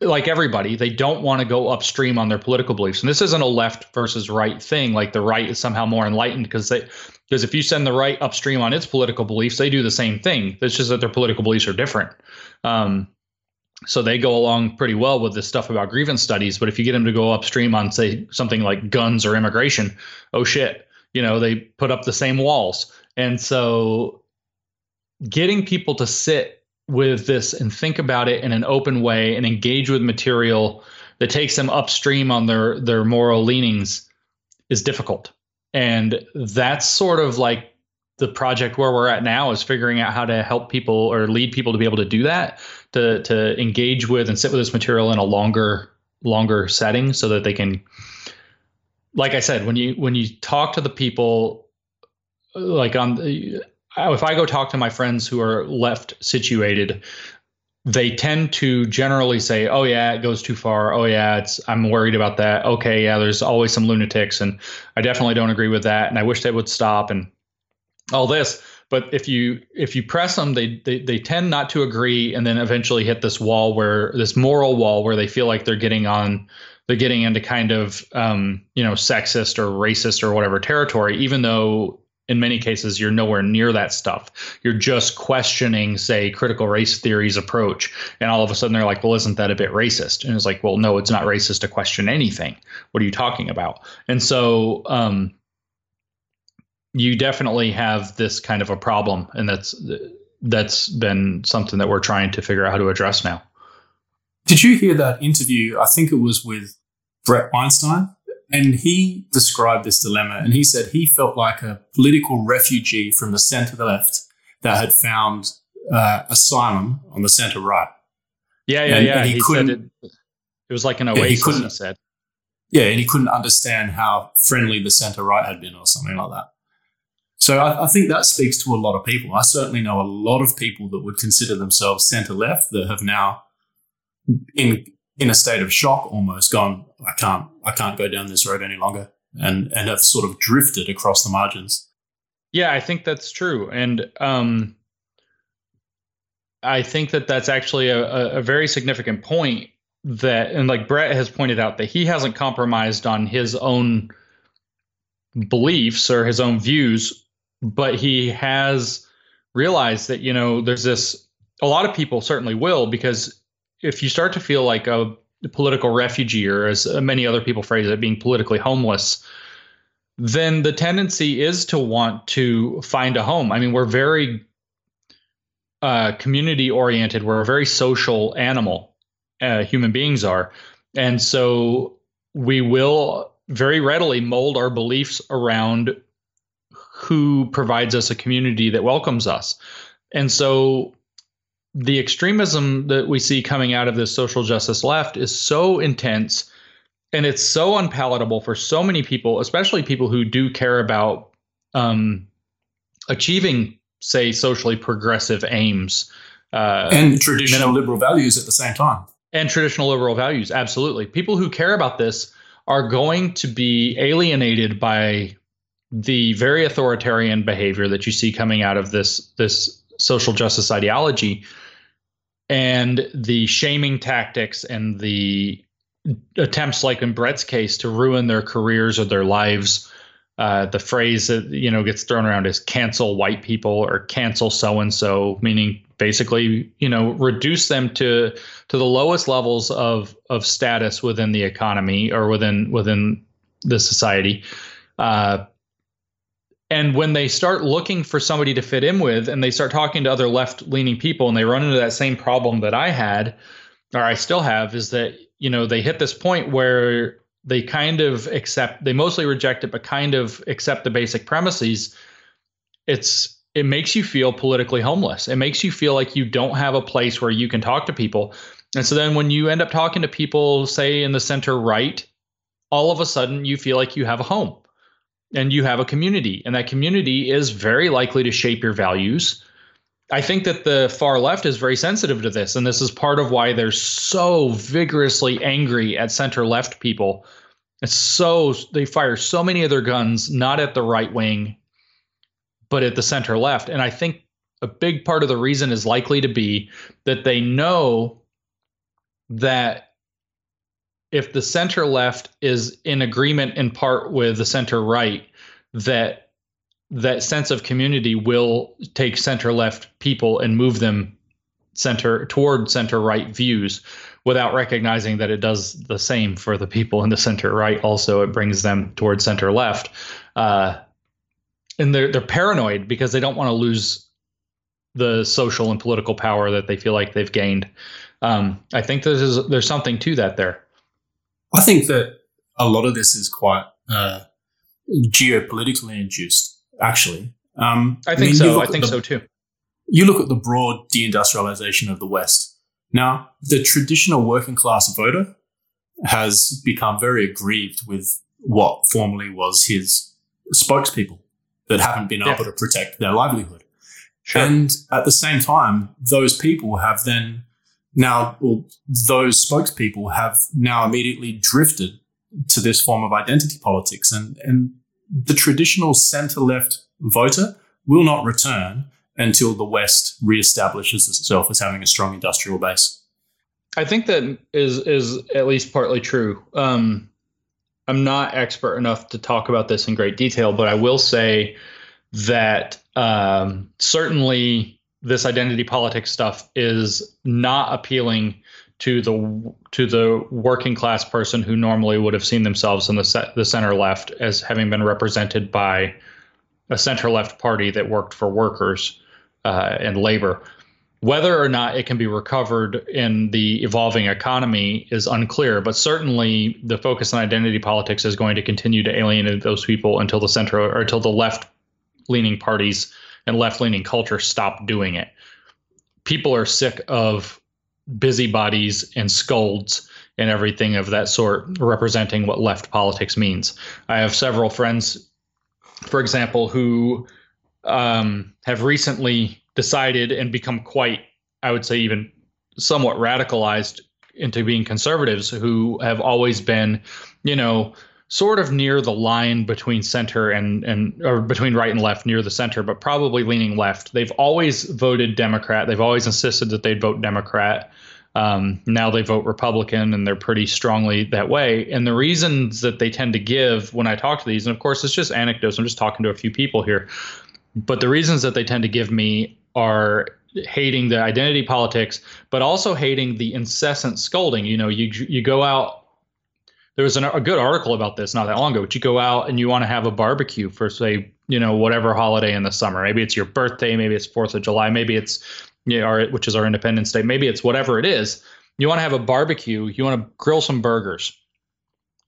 [SPEAKER 7] like everybody, they don't want to go upstream on their political beliefs. And this isn't a left versus right thing. Like the right is somehow more enlightened because they because if you send the right upstream on its political beliefs, they do the same thing. It's just that their political beliefs are different. Um, so they go along pretty well with this stuff about grievance studies. But if you get them to go upstream on, say, something like guns or immigration, oh shit, you know, they put up the same walls. And so getting people to sit with this and think about it in an open way and engage with material that takes them upstream on their their moral leanings is difficult. And that's sort of like the project where we're at now is figuring out how to help people or lead people to be able to do that to to engage with and sit with this material in a longer longer setting so that they can like i said when you when you talk to the people like on if I go talk to my friends who are left situated, they tend to generally say, "Oh yeah, it goes too far. Oh yeah, it's I'm worried about that. Okay, yeah, there's always some lunatics, and I definitely don't agree with that, and I wish they would stop and all this." But if you if you press them, they they they tend not to agree, and then eventually hit this wall where this moral wall where they feel like they're getting on they're getting into kind of um, you know sexist or racist or whatever territory, even though in many cases you're nowhere near that stuff. You're just questioning say critical race theory's approach and all of a sudden they're like well isn't that a bit racist? And it's like well no it's not racist to question anything. What are you talking about? And so um, you definitely have this kind of a problem and that's that's been something that we're trying to figure out how to address now.
[SPEAKER 6] Did you hear that interview? I think it was with brett weinstein and he described this dilemma and he said he felt like a political refugee from the center left that had found uh, asylum on the center right.
[SPEAKER 7] Yeah, yeah, and, yeah. And he, he said it, it was like an oasis, he, couldn't, he said.
[SPEAKER 6] Yeah, and he couldn't understand how friendly the center right had been or something like that. So I, I, think that speaks to a lot of people. I certainly know a lot of people that would consider themselves center left that have now, in in a state of shock almost gone i can't i can't go down this road any longer and and have sort of drifted across the margins.
[SPEAKER 7] Yeah i think that's true. And um I think that that's actually a, a, very significant point that, and like Brett has pointed out, that he hasn't compromised on his own beliefs or his own views, but he has realized that, you know, there's this, a lot of people certainly will, because if you start to feel like a political refugee, or as many other people phrase it, being politically homeless, then the tendency is to want to find a home. I mean, we're very uh, community oriented. We're a very social animal. Uh, human beings are, and so we will very readily mold our beliefs around who provides us a community that welcomes us. And so the extremism that we see coming out of this social justice left is so intense and it's so unpalatable for so many people, especially people who do care about um, achieving, say, socially progressive aims
[SPEAKER 6] uh, and traditional liberal values at the same time.
[SPEAKER 7] And traditional liberal values, absolutely. People who care about this are going to be alienated by the very authoritarian behavior that you see coming out of this this social justice ideology and the shaming tactics and the attempts like in Brett's case to ruin their careers or their lives. Uh, the phrase that you know gets thrown around is cancel white people or cancel so and so, meaning basically you know reduce them to to the lowest levels of of status within the economy or within within the society. Uh, and when they start looking for somebody to fit in with, and they start talking to other left leaning people, and they run into that same problem that I had, or I still have, is that you know they hit this point where they kind of accept they mostly reject it but kind of accept the basic premises. It's it makes you feel politically homeless. It makes you feel like you don't have a place where you can talk to people. And so then when you end up talking to people say in the center right all of a sudden you feel like you have a home and you have a community and that community is very likely to shape your values I think that the far left is very sensitive to this, and this is part of why they're so vigorously angry at center left people. It's so they fire so many of their guns not at the right wing, but at the center left. And I think a big part of the reason is likely to be that they know that if the center left is in agreement in part with the center right, that that sense of community will take center left people and move them center toward center right views without recognizing that it does the same for the people in the center right. Also it brings them toward center left. Uh, and they're they're paranoid because they don't want to lose the social and political power that they feel like they've gained. Um, i think there's there's something to that there
[SPEAKER 6] i think that a lot of this is quite uh, geopolitically induced actually. Um,
[SPEAKER 7] I think I mean, so. I think the, so too.
[SPEAKER 6] You look at the broad deindustrialization of the West. Now, the traditional working class voter has become very aggrieved with what formerly was his spokespeople that haven't been yeah. able to protect their livelihood. Sure. And at the same time, those people have then now, well, those spokespeople have now immediately drifted to this form of identity politics. And, and the traditional center left voter will not return until the West reestablishes itself as having a strong industrial base.
[SPEAKER 7] I think that is is at least partly true. Um, I'm not expert enough to talk about this in great detail, but I will say that um, certainly this identity politics stuff is not appealing to the to the working class person who normally would have seen themselves in the set, the center left as having been represented by a center left party that worked for workers uh, and labor. Whether or not it can be recovered in the evolving economy is unclear, but certainly the focus on identity politics is going to continue to alienate those people until the center or until the left leaning parties and left leaning culture stop doing it. People are sick of busybodies and scolds and everything of that sort representing what left politics means. I have several friends, for example, who um, have recently decided and become quite, I would say, even somewhat radicalized into being conservatives who have always been, you know, sort of near the line between center and and or between right and left near the center but probably leaning left. They've always voted democrat. They've always insisted that they'd vote democrat. Um, now they vote republican and they're pretty strongly that way. And the reasons that they tend to give when i talk to these and of course it's just anecdotes. I'm just talking to a few people here. But the reasons that they tend to give me are hating the identity politics but also hating the incessant scolding. You know you you go out there was an, a good article about this not that long ago. But you go out and you want to have a barbecue for say, you know, whatever holiday in the summer. Maybe it's your birthday, maybe it's Fourth of July, maybe it's you know, which is our Independence Day. Maybe it's whatever it is. You want to have a barbecue. You want to grill some burgers.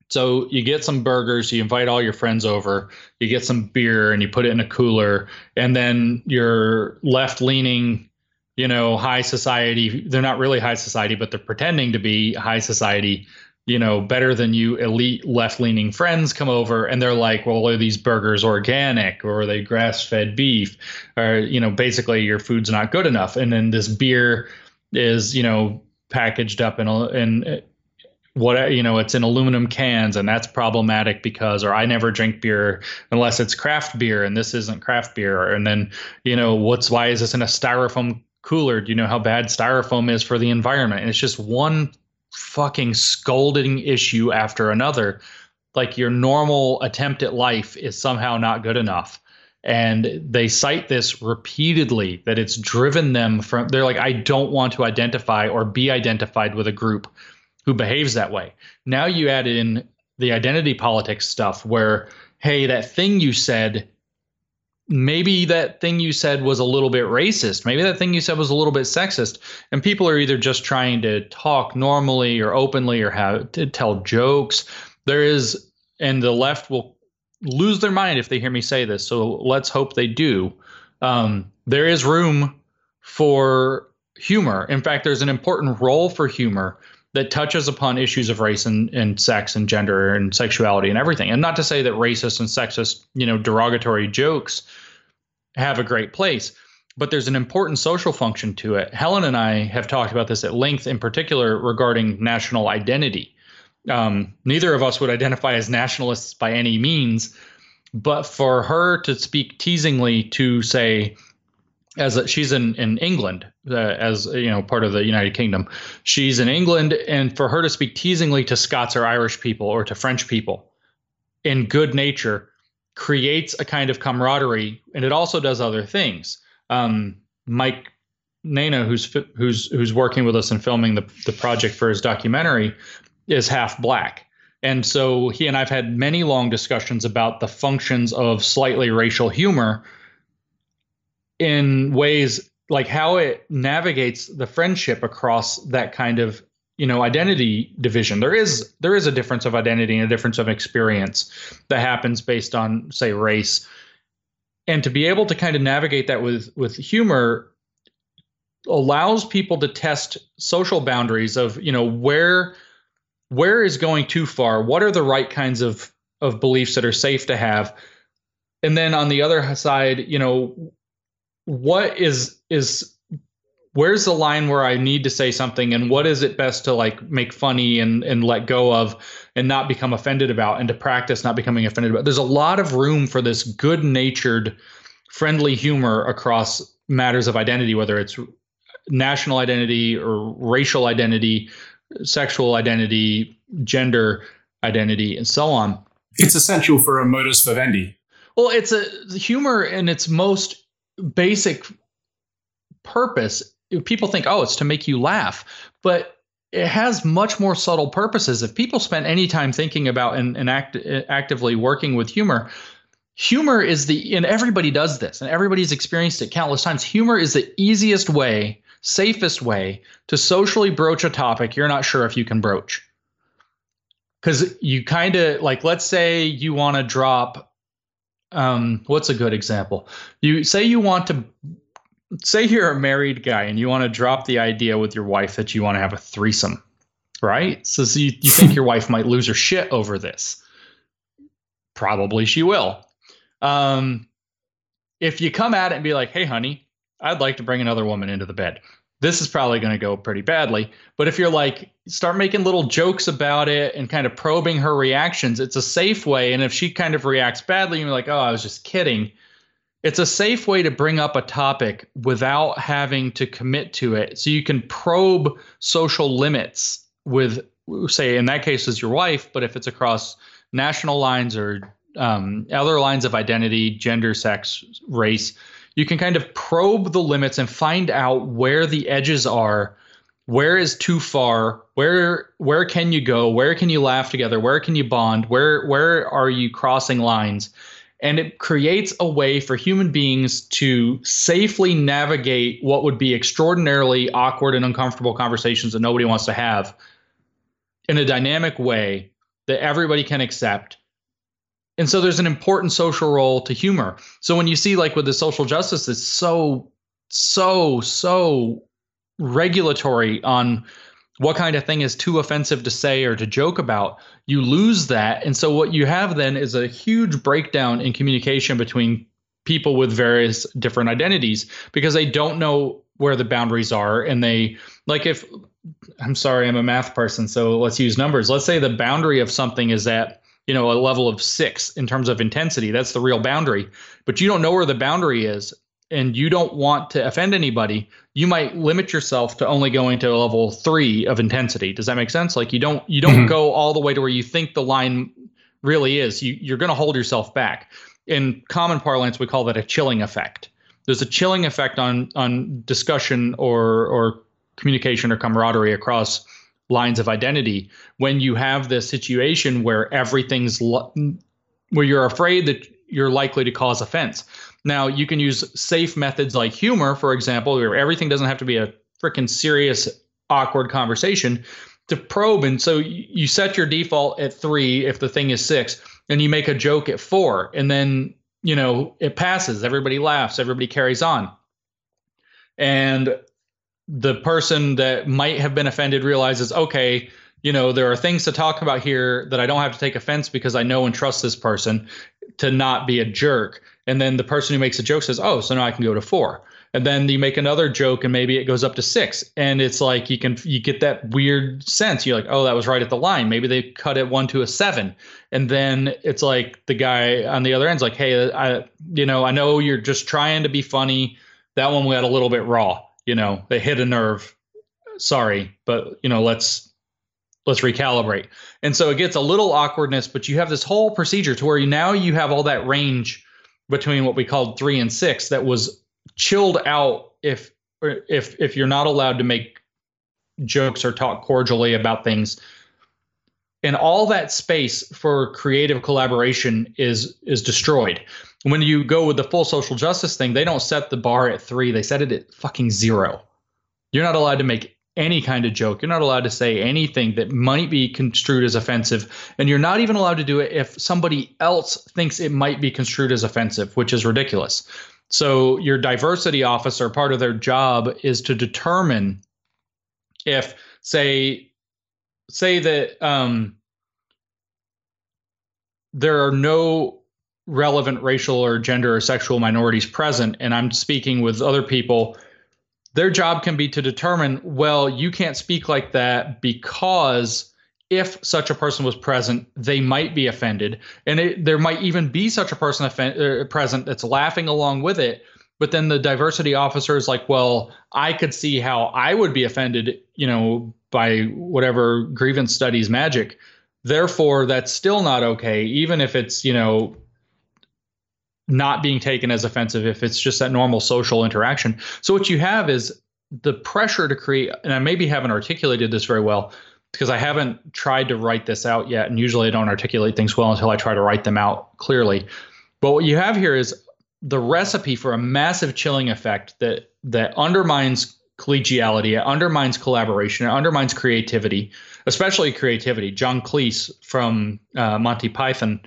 [SPEAKER 7] So you get some burgers, you invite all your friends over, you get some beer, and you put it in a cooler, and then your left-leaning you know, high society. They're not really high society, but they're pretending to be high society you know, better than you elite left leaning friends come over and they're like, well, are these burgers organic or are they grass fed beef? Or, you know, basically your food's not good enough. And then this beer is, you know, packaged up in, a in what, you know, it's in aluminum cans and that's problematic because, or I never drink beer unless it's craft beer and this isn't craft beer. And then, you know, what's, why is this in a styrofoam cooler? Do you know how bad styrofoam is for the environment? And it's just one fucking scolding issue after another. Like your normal attempt at life is somehow not good enough. And they cite this repeatedly that it's driven them from, they're like, I don't want to identify or be identified with a group who behaves that way. Now you add in the identity politics stuff where, hey, that thing you said maybe that thing you said was a little bit racist. Maybe that thing you said was a little bit sexist. And people are either just trying to talk normally or openly or have to tell jokes. There is, and the left will lose their mind if they hear me say this. So let's hope they do. Um, there is room for humor. In fact, there's an important role for humor that touches upon issues of race and, and sex and gender and sexuality and everything. And not to say that racist and sexist, you know, derogatory jokes have a great place, but there's an important social function to it. Helen and I have talked about this at length, in particular regarding national identity. Um, neither of us would identify as nationalists by any means, but for her to speak teasingly to say, as a, she's in in England uh, as you know part of the United Kingdom. She's in England, and for her to speak teasingly to Scots or Irish people or to French people in good nature creates a kind of camaraderie, and it also does other things. Um, Mike Nayna, who's who's who's working with us and filming the the project for his documentary, is half black. And so he and I've had many long discussions about the functions of slightly racial humor in ways like how it navigates the friendship across that kind of you know identity division. There is there is a difference of identity and a difference of experience that happens based on say race. And to be able to kind of navigate that with with humor allows people to test social boundaries of you know where where is going too far? What are the right kinds of of beliefs that are safe to have? And then on the other side you know what is is where's the line where I need to say something and what is it best to like make funny and and let go of and not become offended about and to practice not becoming offended about. There's a lot of room for this good-natured friendly humor across matters of identity whether it's national identity or racial identity, sexual identity, gender identity and so on.
[SPEAKER 8] It's essential for a modus vivendi.
[SPEAKER 7] Well, it's a humor in its most basic purpose people think, oh, it's to make you laugh, but it has much more subtle purposes. If people spend any time thinking about and, and act, actively working with humor, humor is the, and everybody does this, and everybody's experienced it countless times. Humor is the easiest way, safest way to socially broach a topic you're not sure if you can broach. Because you kind of like, let's say you want to drop, um, what's a good example? You say you want to say you're a married guy and you want to drop the idea with your wife that you want to have a threesome, right? So, so you, you think your wife might lose her shit over this. Probably she will. Um, if you come at it and be like, hey, honey, I'd like to bring another woman into the bed. this is probably going to go pretty badly. But if you're like, start making little jokes about it and kind of probing her reactions, it's a safe way. And if she kind of reacts badly, you're like, oh, I was just kidding. It's a safe way to bring up a topic without having to commit to it. So you can probe social limits with, say, in that case, is your wife, but if it's across national lines or um, other lines of identity, gender, sex, race, you can kind of probe the limits and find out where the edges are. Where is too far? Where where can you go? Where can you laugh together? Where can you bond? Where where are you crossing lines and it creates a way for human beings to safely navigate what would be extraordinarily awkward and uncomfortable conversations that nobody wants to have in a dynamic way that everybody can accept and so there's an important social role to humor. So when you see like with the social justice, it's so, so, so regulatory on what kind of thing is too offensive to say or to joke about, you lose that. And so what you have then is a huge breakdown in communication between people with various different identities because they don't know where the boundaries are and they like if I'm sorry, I'm a math person, so let's use numbers. Let's say the boundary of something is that you know, a level of six in terms of intensity. That's the real boundary. But you don't know where the boundary is and you don't want to offend anybody, you might limit yourself to only going to a level three of intensity. Does that make sense? Like you don't you don't mm-hmm. go all the way to where you think the line really is. You you're gonna hold yourself back. In common parlance, we call that a chilling effect. There's a chilling effect on on discussion or or communication or camaraderie across lines of identity when you have this situation where everything's lo- where you're afraid that you're likely to cause offense. Now, you can use safe methods like humor, for example, where everything doesn't have to be a freaking serious, awkward conversation to probe. And so you set your default at three if the thing is six, and you make a joke at four, and then you know it passes. Everybody laughs. Everybody carries on. And the person that might have been offended realizes, okay, you know, there are things to talk about here that I don't have to take offense because I know and trust this person to not be a jerk. And then the person who makes a joke says, oh, so now I can go to four. And then you make another joke and maybe it goes up to six. And it's like you can you get that weird sense. You're like, oh, that was right at the line. Maybe they cut it one to a seven. And then it's like the guy on the other end's like, hey, I you know, I know you're just trying to be funny. That one we got a little bit raw you know they hit a nerve sorry but you know let's let's recalibrate and so it gets a little awkwardness but you have this whole procedure to where you now you have all that range between what we called three and six that was chilled out if if if you're not allowed to make jokes or talk cordially about things and all that space for creative collaboration is is destroyed when you go with the full social justice thing, they don't set the bar at three. They set it at fucking zero. You're not allowed to make any kind of joke. You're not allowed to say anything that might be construed as offensive. And you're not even allowed to do it if somebody else thinks it might be construed as offensive, which is ridiculous. So, your diversity officer, part of their job is to determine if, say, say that um, there are no relevant racial or gender or sexual minorities present, and I'm speaking with other people, their job can be to determine, well, you can't speak like that because if such a person was present, they might be offended. And it, there might even be such a person offend, uh, present that's laughing along with it. But then the diversity officer is like, well, I could see how I would be offended, you know, by whatever grievance studies magic. Therefore, that's still not okay, even if it's, you know, not being taken as offensive if it's just that normal social interaction. So what you have is the pressure to create, and I maybe haven't articulated this very well because I haven't tried to write this out yet. And usually I don't articulate things well until I try to write them out clearly. But what you have here is the recipe for a massive chilling effect that that undermines collegiality, it undermines collaboration, it undermines creativity, especially creativity. John Cleese from uh, Monty Python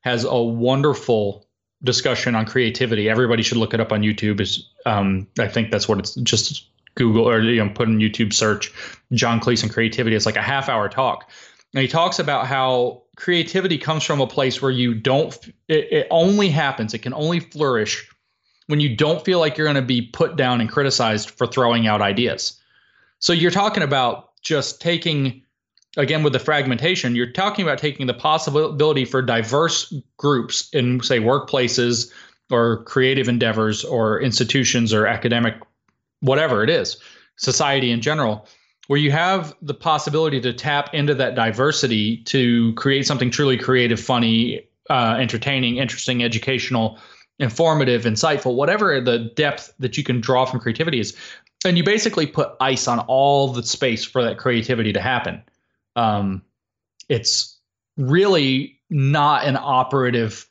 [SPEAKER 7] has a wonderful discussion on creativity. Everybody should look it up on YouTube. Is um, I think that's what it's just Google or you know put in YouTube search John Cleese and creativity. It's like a half hour talk, and he talks about how creativity comes from a place where you don't. It, it only happens. It can only flourish when you don't feel like you're going to be put down and criticized for throwing out ideas. So you're talking about just taking again with the fragmentation, you're talking about taking the possibility for diverse groups in say workplaces or creative endeavors or institutions or academic whatever it is, society in general, where you have the possibility to tap into that diversity to create something truly creative, funny, uh, entertaining, interesting, educational, informative, insightful, whatever the depth that you can draw from creativity is. And you basically put ice on all the space for that creativity to happen. Um, it's really not an operative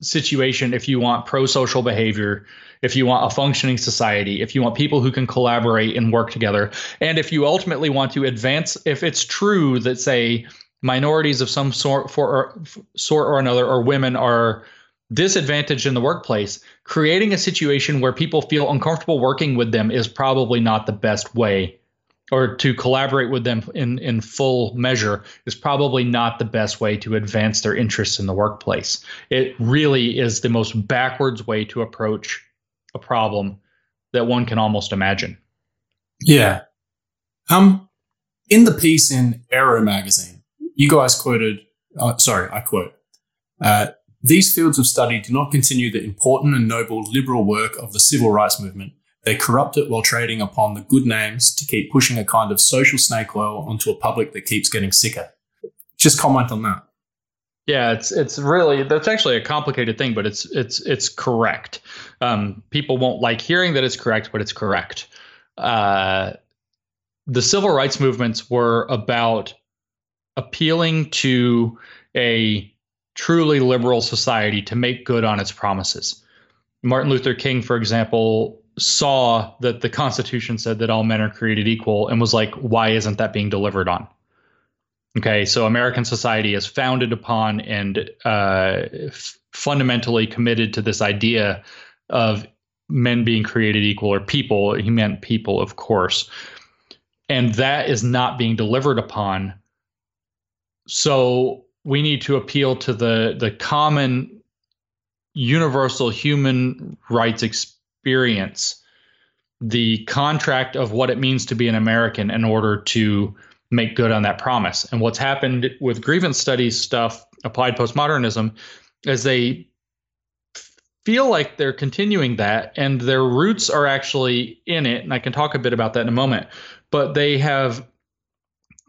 [SPEAKER 7] situation if you want pro social behavior, if you want a functioning society, if you want people who can collaborate and work together, and if you ultimately want to advance, if it's true that, say, minorities of some sort for or, sort or another or women are disadvantaged in the workplace creating a situation where people feel uncomfortable working with them is probably not the best way or to collaborate with them in in full measure is probably not the best way to advance their interests in the workplace it really is the most backwards way to approach a problem that one can almost imagine
[SPEAKER 8] Yeah. Um, in the piece in Areo magazine, you guys quoted, uh, sorry, I quote, uh, these fields of study do not continue the important and noble liberal work of the civil rights movement. They corrupt it while trading upon the good names to keep pushing a kind of social snake oil onto a public that keeps getting sicker. Just comment on that.
[SPEAKER 7] Yeah, it's it's really that's actually a complicated thing, but it's it's it's correct. Um, people won't like hearing that it's correct, but it's correct. Uh, the civil rights movements were about appealing to a truly liberal society to make good on its promises. Martin Luther King, for example, saw that the Constitution said that all men are created equal and was like, why isn't that being delivered on? Okay, so American society is founded upon and uh, f- fundamentally committed to this idea of men being created equal or people. He meant people, of course. And that is not being delivered upon so we need to appeal to the the common universal human rights experience the contract of what it means to be an american in order to make good on that promise. And what's happened with grievance studies stuff applied postmodernism is they feel like they're continuing that and their roots are actually in it. And i can talk a bit about that in a moment. But they have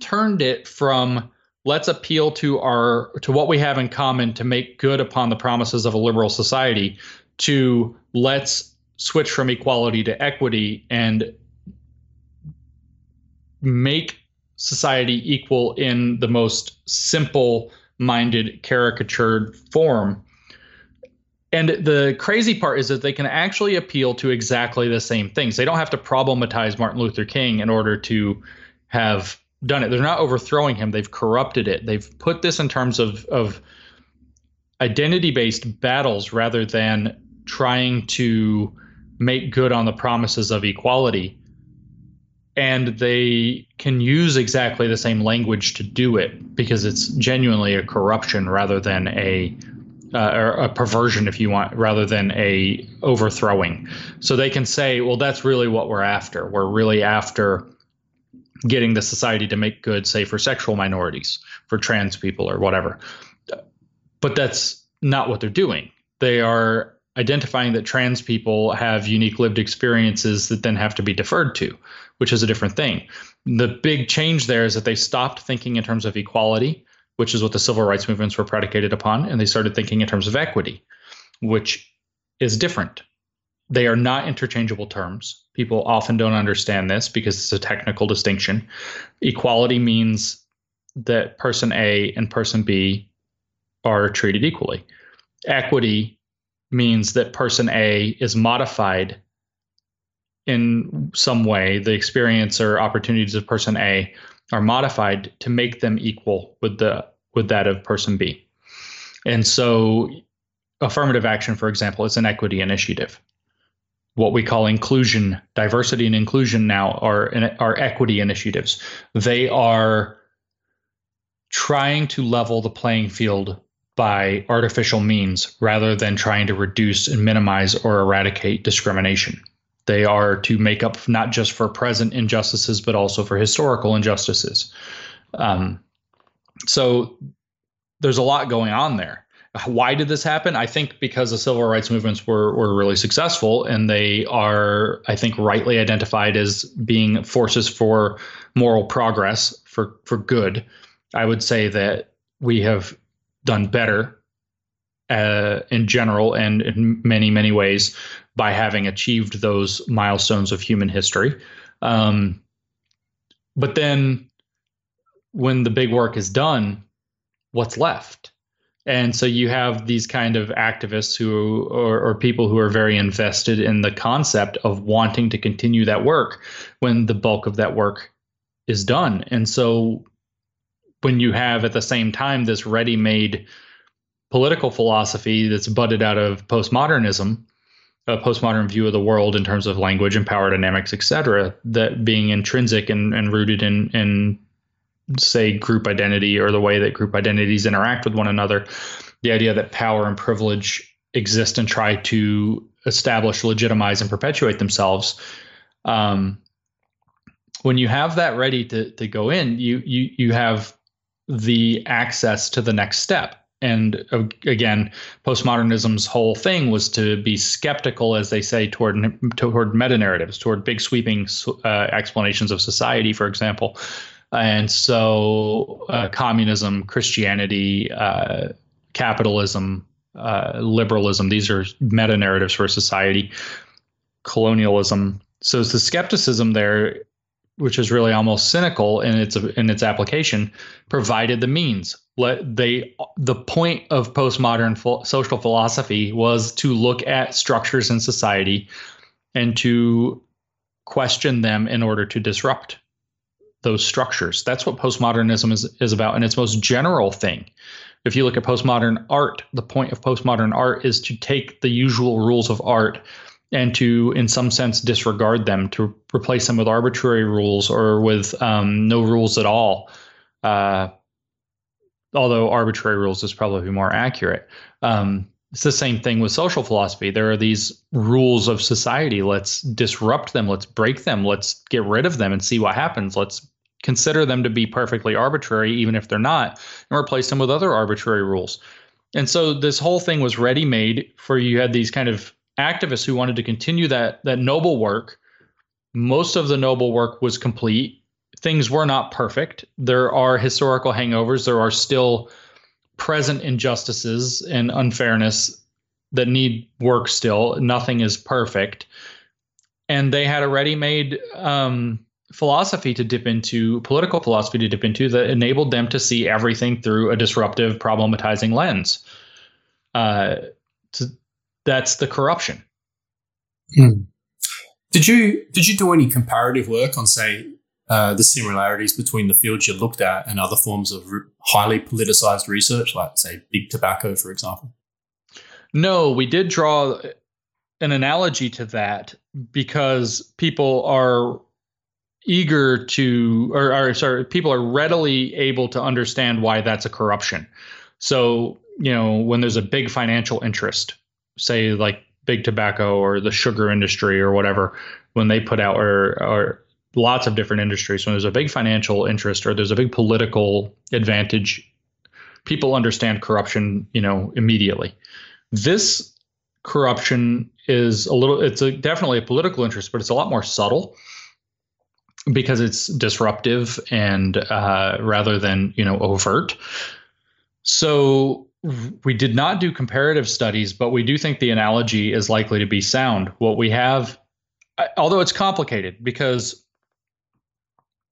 [SPEAKER 7] turned it from let's appeal to our to what we have in common to make good upon the promises of a liberal society to let's switch from equality to equity and make society equal in the most simple minded caricatured form and the crazy part is that they can actually appeal to exactly the same things they don't have to problematize martin luther king in order to have done it. They're not overthrowing him. They've corrupted it. They've put this in terms of of identity based battles rather than trying to make good on the promises of equality. And they can use exactly the same language to do it because it's genuinely a corruption rather than a uh, or a perversion, if you want, rather than a overthrowing. So they can say, well, that's really what we're after. We're really after getting the society to make good, say, for sexual minorities, for trans people, or whatever. But that's not what they're doing. They are identifying that trans people have unique lived experiences that then have to be deferred to, which is a different thing. The big change there is that they stopped thinking in terms of equality, which is what the civil rights movements were predicated upon, and they started thinking in terms of equity, which is different. They are not interchangeable terms. People often don't understand this because it's a technical distinction. Equality means that person A and person B are treated equally. Equity means that person A is modified in some way. The experience or opportunities of person A are modified to make them equal with the with that of person B. And so affirmative action, for example, is an equity initiative what we call inclusion, diversity and inclusion now are are equity initiatives. They are trying to level the playing field by artificial means rather than trying to reduce and minimize or eradicate discrimination. They are to make up not just for present injustices, but also for historical injustices. Um, so there's a lot going on there. Why did this happen? I think because the civil rights movements were were really successful, and they are, I think, rightly identified as being forces for moral progress, for for good. I would say that we have done better uh, in general and in many many ways by having achieved those milestones of human history. Um, but then, when the big work is done, what's left? And so you have these kind of activists who, or, or, people who are very invested in the concept of wanting to continue that work when the bulk of that work is done. And so when you have at the same time this ready made political philosophy that's budded out of postmodernism, a postmodern view of the world in terms of language and power dynamics, et cetera, that being intrinsic and, and rooted in, in say group identity or the way that group identities interact with one another the idea that power and privilege exist and try to establish legitimize and perpetuate themselves um, when you have that ready to, to go in you you you have the access to the next step. And uh, again postmodernism's whole thing was to be skeptical as they say toward toward meta narratives toward big sweeping uh, explanations of society for example. And so, uh, communism, Christianity, uh, capitalism, uh, liberalism, these are meta narratives for society, colonialism. So, the skepticism there, which is really almost cynical in its in its application, provided the means. Let they the point of postmodern ph- social philosophy was to look at structures in society and to question them in order to disrupt those structures. That's what postmodernism is, is about in its most general thing. If you look at postmodern art, the point of postmodern art is to take the usual rules of art and to, in some sense, disregard them, to replace them with arbitrary rules or with um, no rules at all. Uh, although arbitrary rules is probably more accurate. Um, it's the same thing with social philosophy. There are these rules of society. Let's disrupt them. Let's break them. Let's get rid of them and see what happens. Let's consider them to be perfectly arbitrary, even if they're not, and replace them with other arbitrary rules. And so this whole thing was ready made for you had these kind of activists who wanted to continue that that noble work. Most of the noble work was complete. Things were not perfect. There are historical hangovers. There are still present injustices and unfairness that need work still. Nothing is perfect. And they had a ready made um, philosophy to dip into, political philosophy to dip into, that enabled them to see everything through a disruptive, problematizing lens. Uh, to, that's the corruption.
[SPEAKER 8] Hmm. Did you did you do any comparative work on, say, uh, the similarities between the fields you looked at and other forms of re- highly politicized research, like say big tobacco, for example?
[SPEAKER 7] No, we did draw an analogy to that because people are eager to, or, or sorry, people are readily able to understand why that's a corruption. So, you know, when there's a big financial interest, say like big tobacco or the sugar industry or whatever, when they put out or, or lots of different industries, when there's a big financial interest or there's a big political advantage, people understand corruption, you know, immediately. This corruption is a little, it's a, definitely a political interest, but it's a lot more subtle because it's disruptive and uh, rather than you know overt. So we did not do comparative studies, but we do think the analogy is likely to be sound. What we have, although it's complicated because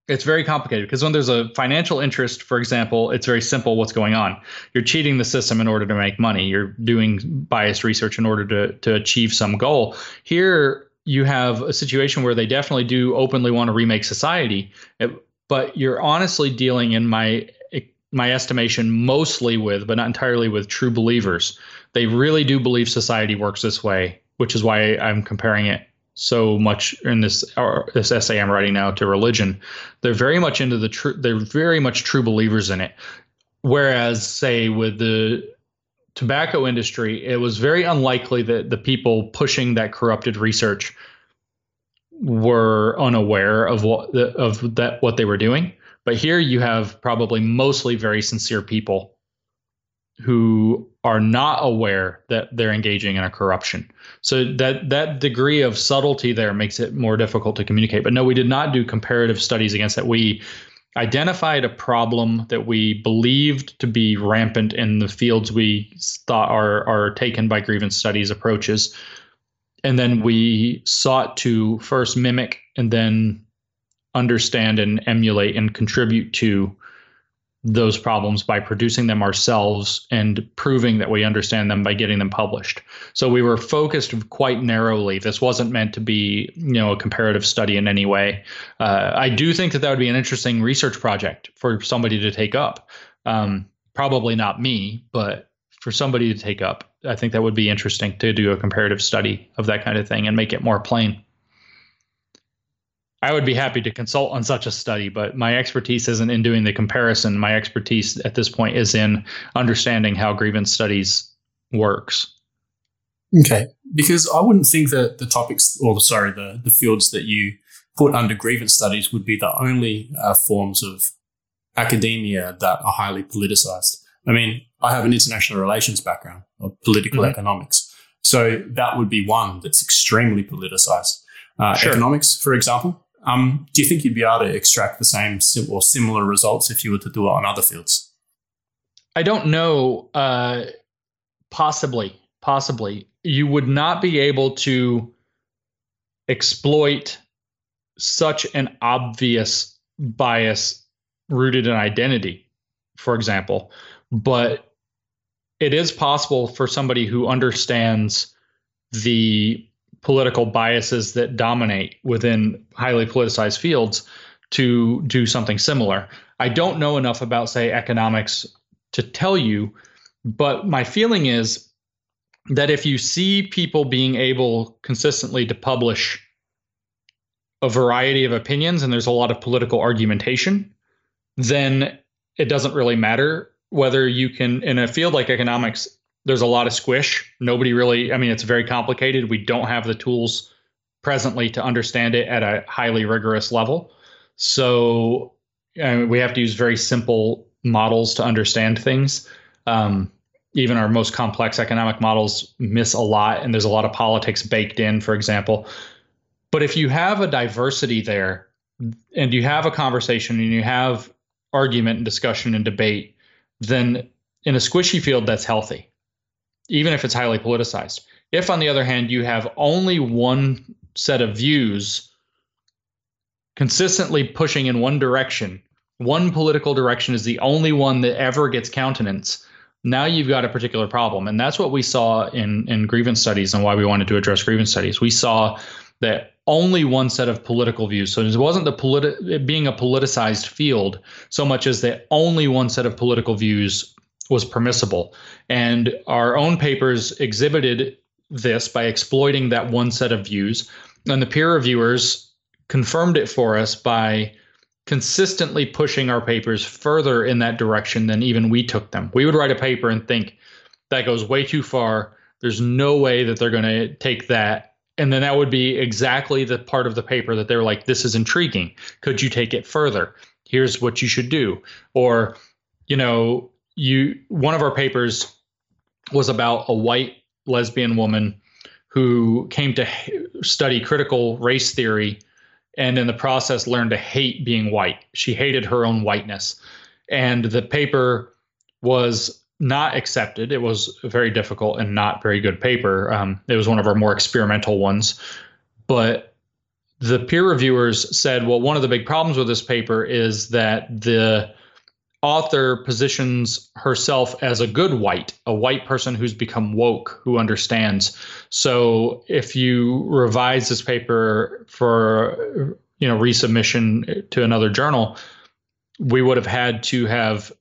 [SPEAKER 7] it's very complicated because when there's a financial interest, for example, it's very simple what's going on. You're cheating the system in order to make money. You're doing biased research in order to to achieve some goal. Here you have a situation where they definitely do openly want to remake society, but you're honestly dealing, in my my estimation, mostly with, but not entirely with, true believers. They really do believe society works this way, which is why I'm comparing it so much in this this essay I'm writing now to religion. They're very much into the true. They're very much true believers in it. Whereas, say, with the tobacco industry, it was very unlikely that the people pushing that corrupted research were unaware of what the, of that what they were doing. But here you have probably mostly very sincere people who are not aware that they're engaging in a corruption. So that that degree of subtlety there makes it more difficult to communicate. But no, we did not do comparative studies against that. We identified a problem that we believed to be rampant in the fields we thought are are taken by grievance studies approaches. And then we sought to first mimic and then understand and emulate and contribute to those problems by producing them ourselves and proving that we understand them by getting them published. So we were focused quite narrowly. This wasn't meant to be, you know, a comparative study in any way. Uh, I do think that that would be an interesting research project for somebody to take up. Um, probably not me, but for somebody to take up, I think that would be interesting to do a comparative study of that kind of thing and make it more plain. I would be happy to consult on such a study, but my expertise isn't in doing the comparison. My expertise at this point is in understanding how grievance studies works.
[SPEAKER 8] Okay, because I wouldn't think that the topics, or sorry, the the fields that you put under grievance studies would be the only uh, forms of academia that are highly politicized. I mean, I have an international relations background of political mm-hmm. economics, so that would be one that's extremely politicized. Uh, sure. Economics, for example, um, do you think you'd be able to extract the same or similar results if you were to do it on other fields?
[SPEAKER 7] I don't know. Uh, possibly, possibly. You would not be able to exploit such an obvious bias rooted in identity, for example. But it is possible for somebody who understands the political biases that dominate within highly politicized fields to do something similar. I don't know enough about, say, economics to tell you, but my feeling is that if you see people being able consistently to publish a variety of opinions and there's a lot of political argumentation, then it doesn't really matter whether you can, in a field like economics, there's a lot of squish. Nobody really, I mean, it's very complicated. We don't have the tools presently to understand it at a highly rigorous level. So uh, we have to use very simple models to understand things. Um, even our most complex economic models miss a lot, and there's a lot of politics baked in, for example. But if you have a diversity there, and you have a conversation and you have argument and discussion and debate, then in a squishy field, that's healthy even if it's highly politicized. If, on the other hand, you have only one set of views consistently pushing in one direction, one political direction is the only one that ever gets countenance, now you've got a particular problem. And that's what we saw in, in grievance studies and why we wanted to address grievance studies. We saw that only one set of political views. So it wasn't the politi- being a politicized field so much as that only one set of political views was permissible. And our own papers exhibited this by exploiting that one set of views. And the peer reviewers confirmed it for us by consistently pushing our papers further in that direction than even we took them. We would write a paper and think that goes way too far. There's no way that they're going to take that. And then that would be exactly the part of the paper that they're like, this is intriguing. Could you take it further? Here's what you should do. Or, you know, you one of our papers was about a white lesbian woman who came to study critical race theory and in the process learned to hate being white. She hated her own whiteness. And the paper was not accepted. It was a very difficult and not very good paper. Um, it was one of our more experimental ones. But the peer reviewers said, well, one of the big problems with this paper is that the author positions herself as a good white, a white person who's become woke, who understands. So if you revise this paper for you know resubmission to another journal, we would have had to have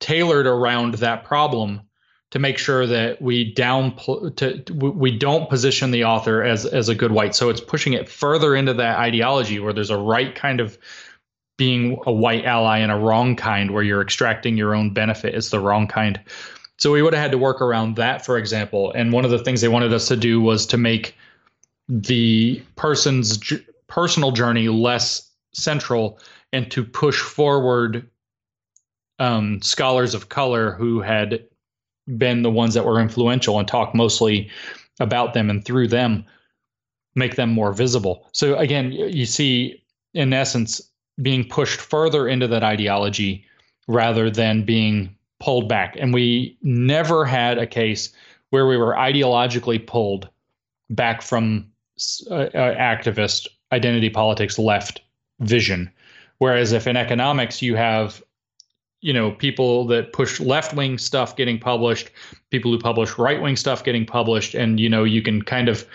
[SPEAKER 7] tailored around that problem to make sure that we down to we don't position the author as as a good white. So it's pushing it further into that ideology where there's a right kind of being a white ally in a wrong kind where you're extracting your own benefit is the wrong kind. So we would have had to work around that, for example. And one of the things they wanted us to do was to make the person's personal journey less central and to push forward um, scholars of color who had been the ones that were influential and talk mostly about them and through them make them more visible. So again, you see in essence being pushed further into that ideology rather than being pulled back. And we never had a case where we were ideologically pulled back from uh, uh, activist identity politics left vision. Whereas if in economics you have you know people that push left wing stuff getting published people who publish right wing stuff getting published and you know you can kind of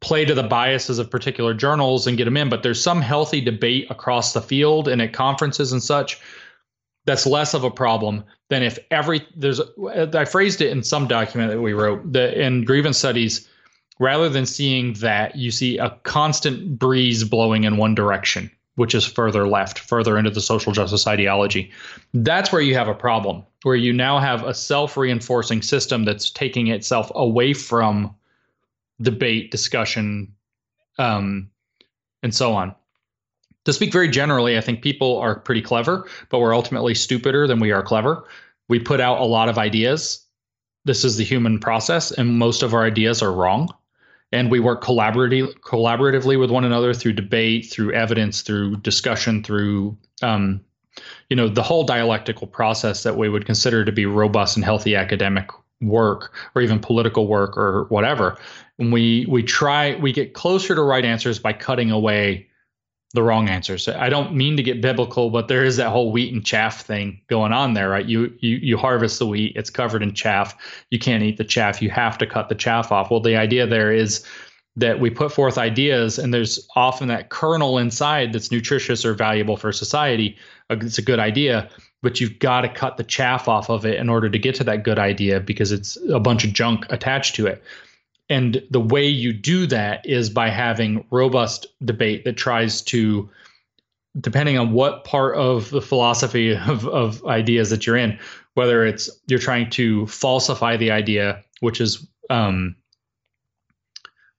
[SPEAKER 7] play to the biases of particular journals and get them in but there's some healthy debate across the field and at conferences and such that's less of a problem than if every there's I phrased it in some document that we wrote that in grievance studies rather than seeing that you see a constant breeze blowing in one direction which is further left further into the social justice ideology. That's where you have a problem where you now have a self-reinforcing system that's taking itself away from debate discussion um, and so on to speak very generally, I think people are pretty clever, but we're ultimately stupider than we are clever. We put out a lot of ideas. This is the human process, and most of our ideas are wrong. And we work collaboratively, collaboratively with one another through debate, through evidence, through discussion, through um, you know the whole dialectical process that we would consider to be robust and healthy academic work or even political work or whatever. And we we try we get closer to right answers by cutting away the wrong answers. I don't mean to get biblical, but there is that whole wheat and chaff thing going on there, right? You you you harvest the wheat, it's covered in chaff. You can't eat the chaff. You have to cut the chaff off. Well, the idea there is that we put forth ideas and there's often that kernel inside that's nutritious or valuable for society. It's a good idea, but you've got to cut the chaff off of it in order to get to that good idea because it's a bunch of junk attached to it. And the way you do that is by having robust debate that tries to, depending on what part of the philosophy of, of ideas that you're in, whether it's you're trying to falsify the idea, which is um,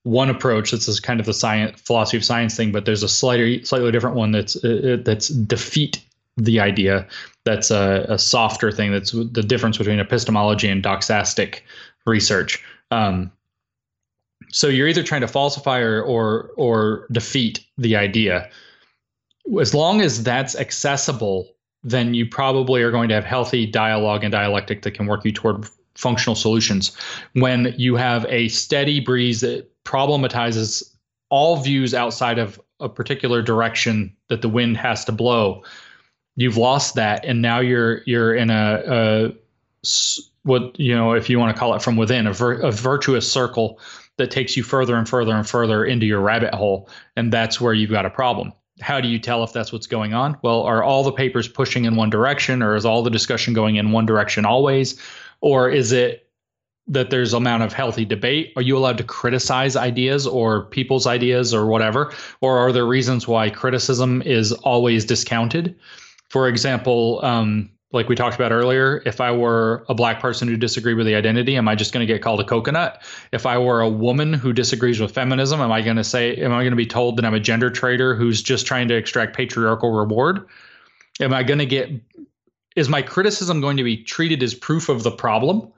[SPEAKER 7] one approach. This is kind of the science philosophy of science thing, but there's a slightly slightly different one that's uh that's defeat the idea. That's a, a, softer thing. That's the difference between epistemology and doxastic research. Um, so you're either trying to falsify or or or defeat the idea. As long as that's accessible, then you probably are going to have healthy dialogue and dialectic that can work you toward functional solutions. When you have a steady breeze that problematizes all views outside of a particular direction that the wind has to blow, you've lost that, and now you're you're in a, a what you know if you want to call it from within a, vir- a virtuous circle that takes you further and further and further into your rabbit hole. And that's where you've got a problem. How do you tell if that's what's going on? Well, are all the papers pushing in one direction or is all the discussion going in one direction always? Or is it that there's amount of healthy debate? Are you allowed to criticize ideas or people's ideas or whatever? Or are there reasons why criticism is always discounted? For example, um, like we talked about earlier, if I were a black person who disagreed with the identity, am I just going to get called a coconut? If I were a woman who disagrees with feminism, am I going to say, am I going to be told that I'm a gender traitor who's just trying to extract patriarchal reward? Am I going to get, is my criticism going to be treated as proof of the problem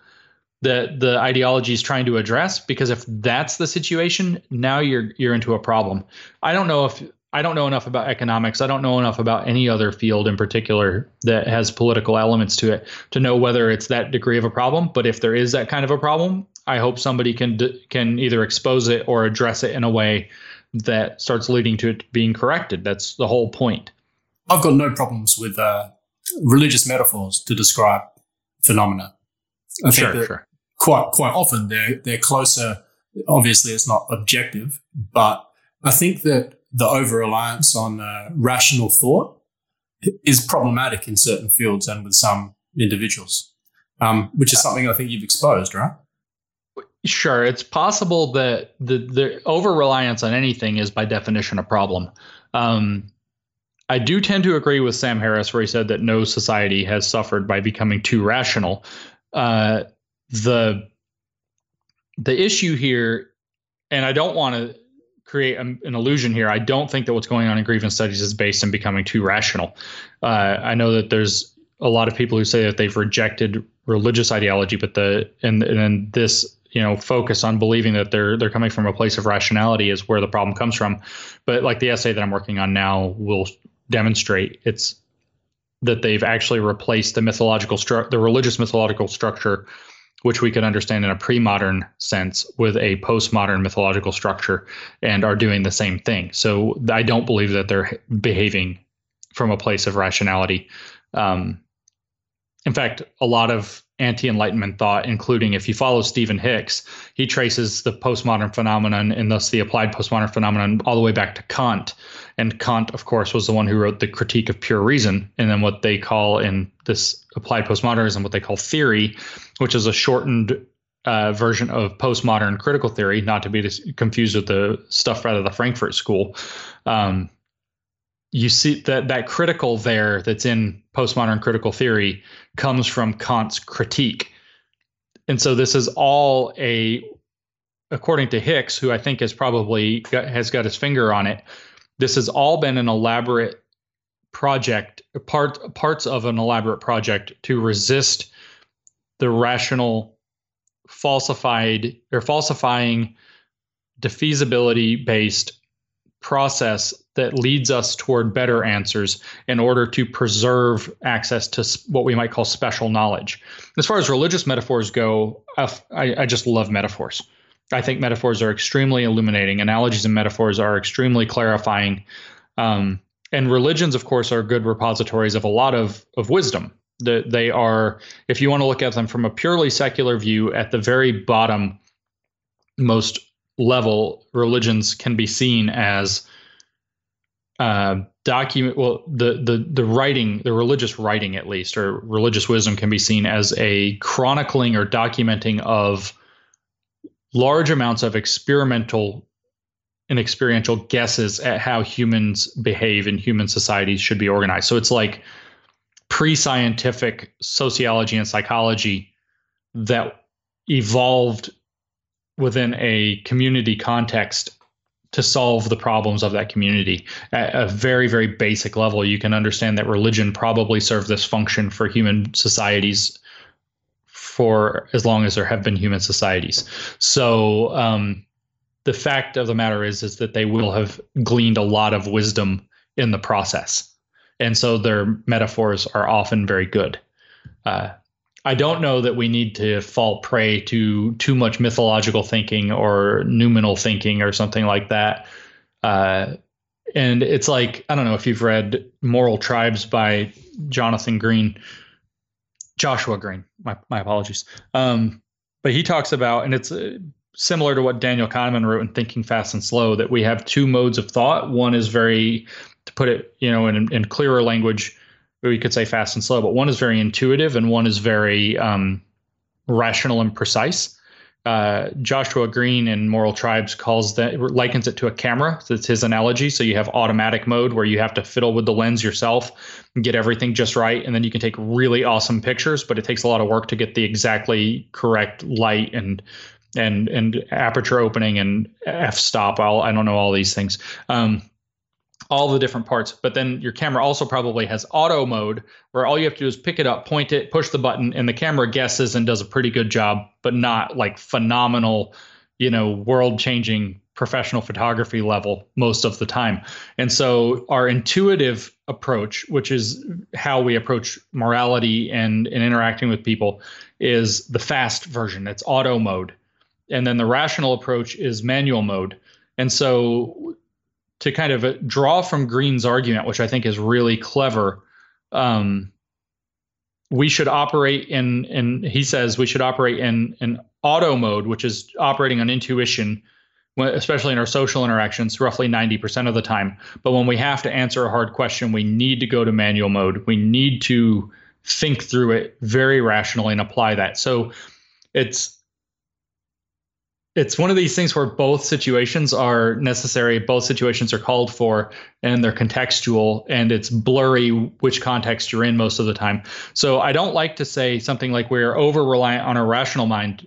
[SPEAKER 7] that the ideology is trying to address? Because if that's the situation, now you're you're into a problem. I don't know if I don't know enough about economics. I don't know enough about any other field in particular that has political elements to it to know whether it's that degree of a problem. But if there is that kind of a problem, I hope somebody can can either expose it or address it in a way that starts leading to it being corrected. That's the whole point.
[SPEAKER 8] I've got no problems with uh, religious metaphors to describe phenomena. I
[SPEAKER 7] sure,
[SPEAKER 8] think that
[SPEAKER 7] sure.
[SPEAKER 8] quite quite often they're they're closer. Obviously, it's not objective, but I think that the over reliance on uh, rational thought is problematic in certain fields and with some individuals, um, which is something I think you've exposed, right?
[SPEAKER 7] Sure, it's possible that the the over reliance on anything is by definition a problem. Um, I do tend to agree with Sam Harris, where he said that no society has suffered by becoming too rational. Uh, the the issue here, and I don't want to create a, an illusion here, I don't think that what's going on in grievance studies is based in becoming too rational. Uh, I know that there's a lot of people who say that they've rejected religious ideology, but the and and this you know focus on believing that they're they're coming from a place of rationality is where the problem comes from. But like the essay that I'm working on now will demonstrate it's that they've actually replaced the mythological stru- the religious mythological structure which we could understand in a pre-modern sense with a postmodern mythological structure and are doing the same thing. So i don't believe that they're behaving from a place of rationality. Um, in fact a lot of anti-enlightenment thought including if you follow stephen hicks he traces the postmodern phenomenon and thus the applied postmodern phenomenon all the way back to kant. And kant of course was the one who wrote the critique of pure reason and then what they call in this applied postmodernism what they call theory which is a shortened uh, version of postmodern critical theory not to be confused with the stuff out of the frankfurt school. Um, you see that that critical there that's in postmodern critical theory comes from Kant's critique. And so this is all a according to Hicks, who I think has probably got, has got his finger on it. This has all been an elaborate project, part parts of an elaborate project to resist the rational falsified or falsifying defeasibility based process that leads us toward better answers in order to preserve access to what we might call special knowledge. As far as religious metaphors go, I, I just love metaphors. I think metaphors are extremely illuminating. Analogies and metaphors are extremely clarifying. Um, and religions, of course, are good repositories of a lot of, of wisdom. The, they are, if you want to look at them from a purely secular view, at the very bottom, most level, religions can be seen as uh, document. Well, the the the writing, the religious writing, at least, or religious wisdom, can be seen as a chronicling or documenting of large amounts of experimental and experiential guesses at how humans behave and human societies should be organized. So it's like pre-scientific sociology and psychology that evolved within a community context to solve the problems of that community. At a very very basic level you can understand that religion probably served this function for human societies for as long as there have been human societies. So um, the fact of the matter is is that they will have gleaned a lot of wisdom in the process. And so their metaphors are often very good. Uh, I don't know that we need to fall prey to too much mythological thinking or noumenal thinking or something like that. Uh, and it's like I don't know if you've read Moral Tribes by Jonathan Green, Joshua Greene. My my apologies. Um, but he talks about, and it's uh, similar to what Daniel Kahneman wrote in Thinking Fast and Slow, that we have two modes of thought. One is very, to put it, you know, in, in clearer language, you could say fast and slow, but one is very intuitive and one is very um, rational and precise. Uh, Joshua Greene in Moral Tribes calls that likens it to a camera. That's his analogy. So you have automatic mode where you have to fiddle with the lens yourself and get everything just right, and then you can take really awesome pictures. But it takes a lot of work to get the exactly correct light and and and aperture opening and f stop. I don't know all these things. Um, all the different parts. But then your camera also probably has auto mode where all you have to do is pick it up, point it, push the button, and the camera guesses and does a pretty good job, but not like phenomenal, you know, world changing professional photography level most of the time. And so our intuitive approach, which is how we approach morality and, and interacting with people, is the fast version. It's auto mode. And then the rational approach is manual mode. And so to kind of uh, draw from Greene's argument, which I think is really clever. Um, we should operate in, in he says we should operate in in auto mode, which is operating on intuition, especially in our social interactions, roughly 90% of the time. But when we have to answer a hard question, we need to go to manual mode. We need to think through it very rationally and apply that. So it's it's one of these things where both situations are necessary, both situations are called for, and they're contextual, and it's blurry which context you're in most of the time. So I don't like to say something like we're over reliant on a rational mind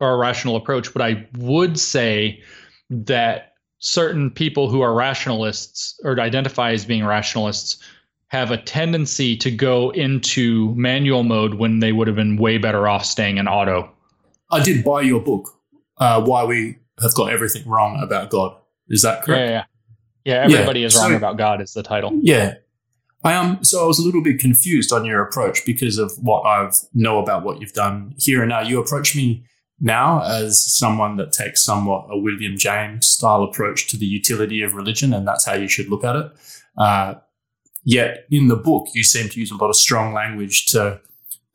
[SPEAKER 7] or a rational approach, but I would say that certain people who are rationalists or identify as being rationalists have a tendency to go into manual mode when they would have been way better off staying in auto.
[SPEAKER 6] I did buy your book, uh, Why We Have Got Everything Wrong About God. Is that correct?
[SPEAKER 7] Yeah, yeah. Yeah, everybody
[SPEAKER 6] Yeah,
[SPEAKER 7] is wrong
[SPEAKER 6] so-
[SPEAKER 7] about God is the title.
[SPEAKER 6] Yeah. I am so I was a little bit confused on your approach because of what I've know about what you've done here and now. You approach me now as someone that takes somewhat a William James style approach to the utility of religion, and that's how you should look at it. Uh, yet in the book, you seem to use a lot of strong language to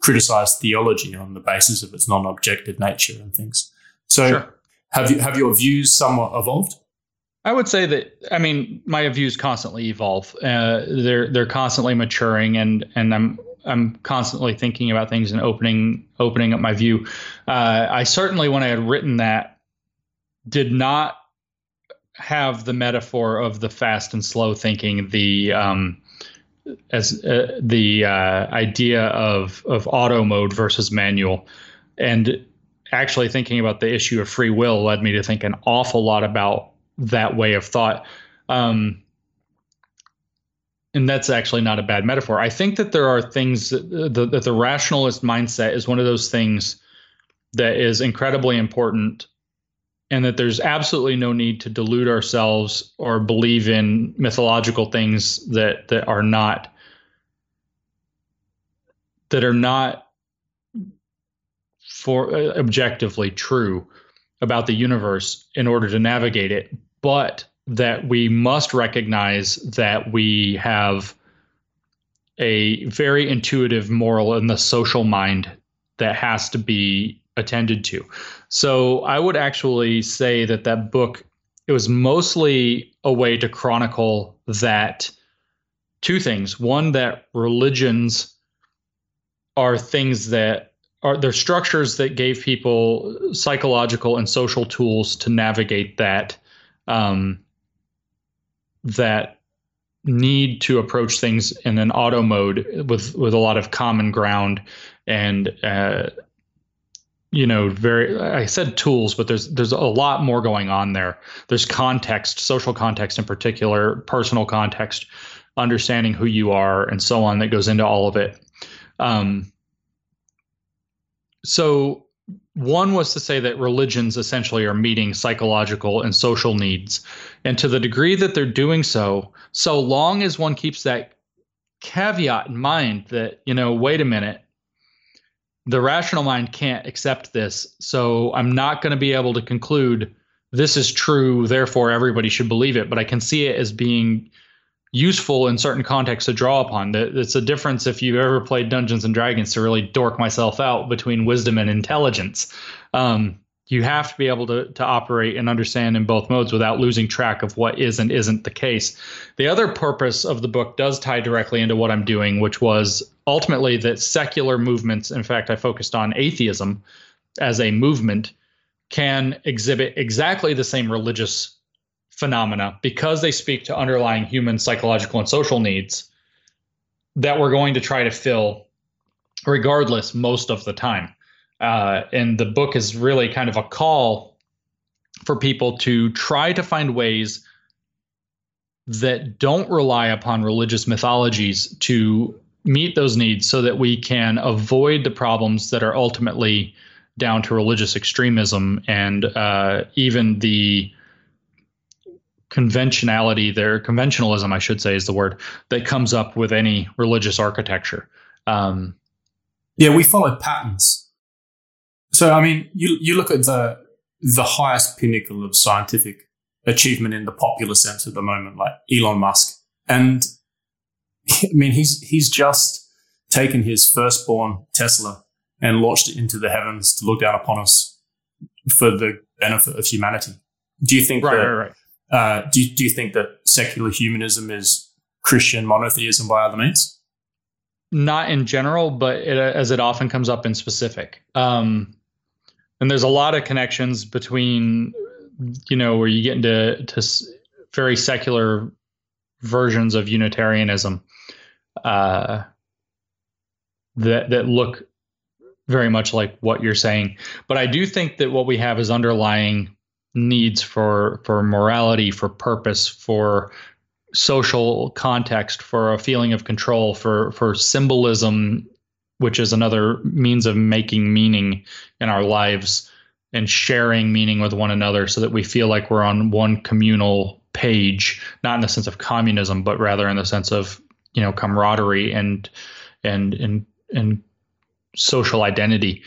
[SPEAKER 6] criticize theology on the basis of its non-objective nature and things. So,
[SPEAKER 7] Sure.
[SPEAKER 6] have you have your views somewhat evolved?
[SPEAKER 7] I would say that I mean my views constantly evolve. Uh, they're they're constantly maturing, and and I'm I'm constantly thinking about things and opening opening up my view. Uh, I certainly, when I had written that, did not have the metaphor of the fast and slow thinking. The um, as uh, the uh, idea of of auto mode versus manual, and actually thinking about the issue of free will led me to think an awful lot about that way of thought. Um, and that's actually not a bad metaphor. I think that there are things that the, that the rationalist mindset is one of those things that is incredibly important, and that there's absolutely no need to delude ourselves or believe in mythological things that that are not that are not for uh, objectively true about the universe in order to navigate it, but that we must recognize that we have a very intuitive moral and the social mind that has to be attended to. So I would actually say that that book it was mostly a way to chronicle that two things. One that religions are things that are they're structures that gave people psychological and social tools to navigate that um, that need to approach things in an auto mode with with a lot of common ground and uh, you know very I said tools but there's there's a lot more going on there. There's context social context in particular personal context understanding who you are and so on that goes into all of it. Um, so one was to say that religions essentially are meeting psychological and social needs. And to the degree that they're doing so so long as one keeps that caveat in mind that you know wait a minute the rational mind can't accept this so i'm not going to be able to conclude this is true therefore everybody should believe it. But i can see it as being useful in certain contexts to draw upon. It's a difference if you've ever played Dungeons and Dragons to really dork myself out between wisdom and intelligence. Um, you have to be able to to operate and understand in both modes without losing track of what is and isn't the case. The other purpose of the book does tie directly into what I'm doing, which was ultimately that secular movements. In fact, I focused on atheism as a movement can exhibit exactly the same religious phenomena because they speak to underlying human psychological and social needs that we're going to try to fill regardless most of the time. Uh, and the book is really kind of a call for people to try to find ways that don't rely upon religious mythologies to meet those needs so that we can avoid the problems that are ultimately down to religious extremism and uh, even the conventionality there conventionalism i should say is the word that comes up with any religious architecture um,
[SPEAKER 6] Yeah, we follow patterns. So I mean, you you look at the the highest pinnacle of scientific achievement in the popular sense at the moment, like Elon Musk, and I mean he's he's just taken his firstborn Tesla and launched it into the heavens to look down upon us for the benefit of humanity. Do you think
[SPEAKER 7] right
[SPEAKER 6] that
[SPEAKER 7] right right
[SPEAKER 6] uh, do you, do you think that secular humanism is Christian monotheism by other means?
[SPEAKER 7] not in general, but it, as it often comes up in specific. Um, and there's a lot of connections between, you know, where you get into to very secular versions of Unitarianism uh, that that look very much like what you're saying. But I do think that what we have is underlying needs for for morality, for purpose, for social context, for a feeling of control, for for symbolism, which is another means of making meaning in our lives and sharing meaning with one another so that we feel like we're on one communal page, not in the sense of communism, but rather in the sense of, you know, camaraderie and and and and social identity.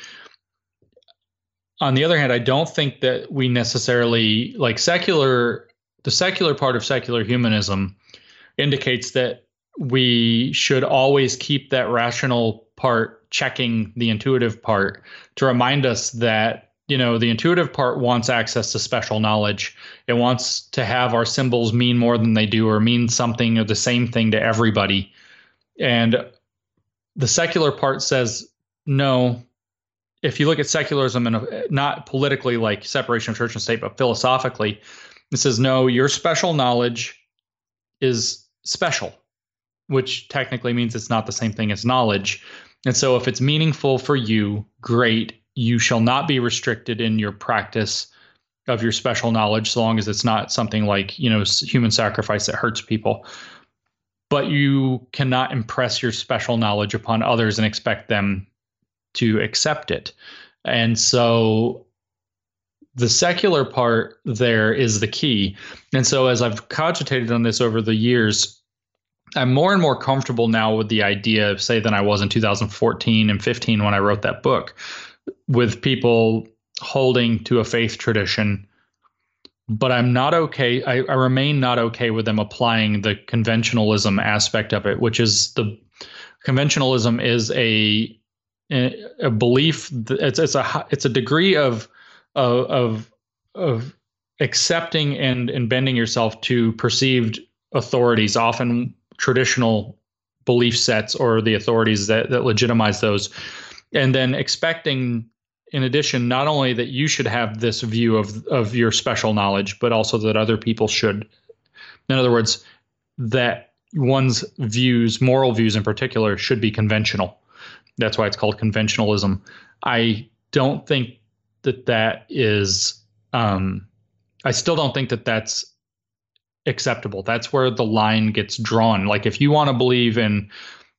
[SPEAKER 7] On the other hand, I don't think that we necessarily like secular the secular part of secular humanism indicates that we should always keep that rational part checking the intuitive part to remind us that you know the intuitive part wants access to special knowledge. It wants to have our symbols mean more than they do or mean something or the same thing to everybody. And the secular part says no if you look at secularism and uh, not politically like separation of church and state but philosophically it says no your special knowledge is special which technically means it's not the same thing as knowledge. And so if it's meaningful for you great. You shall not be restricted in your practice of your special knowledge so long as it's not something like you know human sacrifice that hurts people. But you cannot impress your special knowledge upon others and expect them to accept it and so the secular part there is the key and so as i've cogitated on this over the years i'm more and more comfortable now with the idea of say than i was in 2014 and 15 when i wrote that book with people holding to a faith tradition, but I'm not okay. I, I, remain not okay with them applying the conventionalism aspect of it, which is the conventionalism is a a belief. It's it's a it's a degree of of of accepting and and bending yourself to perceived authorities, often traditional belief sets or the authorities that that legitimize those and then expecting in addition not only that you should have this view of of your special knowledge but also that other people should in other words that one's views moral views in particular should be conventional that's why it's called conventionalism i don't think that that is um, i still don't think that that's acceptable that's where the line gets drawn like if you want to believe in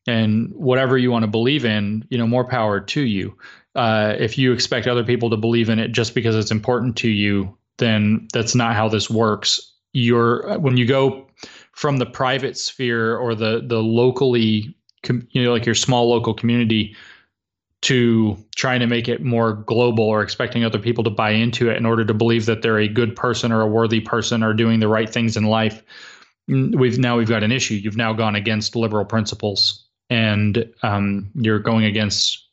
[SPEAKER 7] and whatever you want to believe in, you know, more power to you. Uh, if you expect other people to believe in it just because it's important to you, then that's not how this works. You're when you go from the private sphere or the the locally, you know, like your small local community to trying to make it more global or expecting other people to buy into it in order to believe that they're a good person or a worthy person or doing the right things in life we've now we've got an issue you've now gone against liberal principles and um, you're going against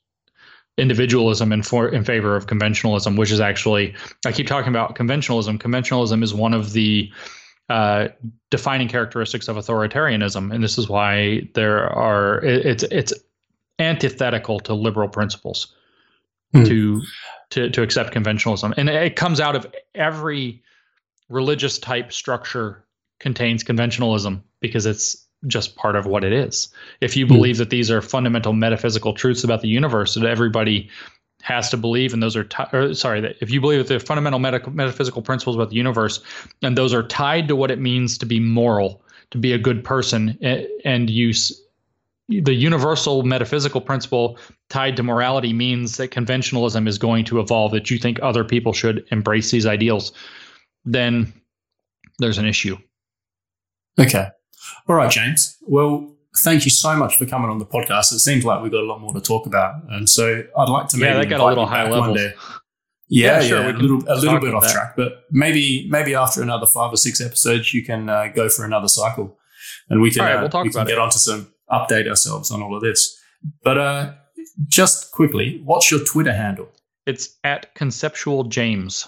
[SPEAKER 7] individualism in for in favor of conventionalism, which is actually I keep talking about conventionalism. Conventionalism is one of the uh, defining characteristics of authoritarianism, and this is why there are it's it's antithetical to liberal principles hmm. to to to accept conventionalism, and it comes out of every religious type structure contains conventionalism because it's just part of what it is. If you hmm. believe that these are fundamental metaphysical truths about the universe that everybody has to believe, and those are t- or, sorry, that if you believe that they're fundamental meta- metaphysical principles about the universe, and those are tied to what it means to be moral, to be a good person, and you the universal metaphysical principle tied to morality means that conventionalism is going to evolve that you think other people should embrace these ideals then there's an issue
[SPEAKER 8] okay all right, James. Well, thank you so much for coming on the podcast. It seems like we've got a lot more to talk about, and so I'd like to maybe
[SPEAKER 7] yeah, that got a little high level.
[SPEAKER 8] Yeah, yeah, sure, yeah a little, a little bit off that. track, but maybe maybe after another five or six episodes, you can uh, go for another cycle, and we can right, we'll uh, we can get it. onto some update ourselves on all of this. But uh, just quickly, what's your Twitter handle?
[SPEAKER 7] It's at conceptual James.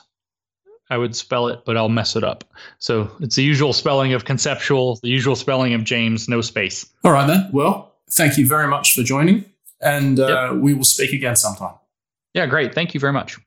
[SPEAKER 7] I would spell it, but I'll mess it up. So it's the usual spelling of conceptual, the usual spelling of James, no space.
[SPEAKER 8] All right, then. Well, thank you very much for joining, and uh, yep. we will speak again sometime.
[SPEAKER 7] Yeah, great. Thank you very much.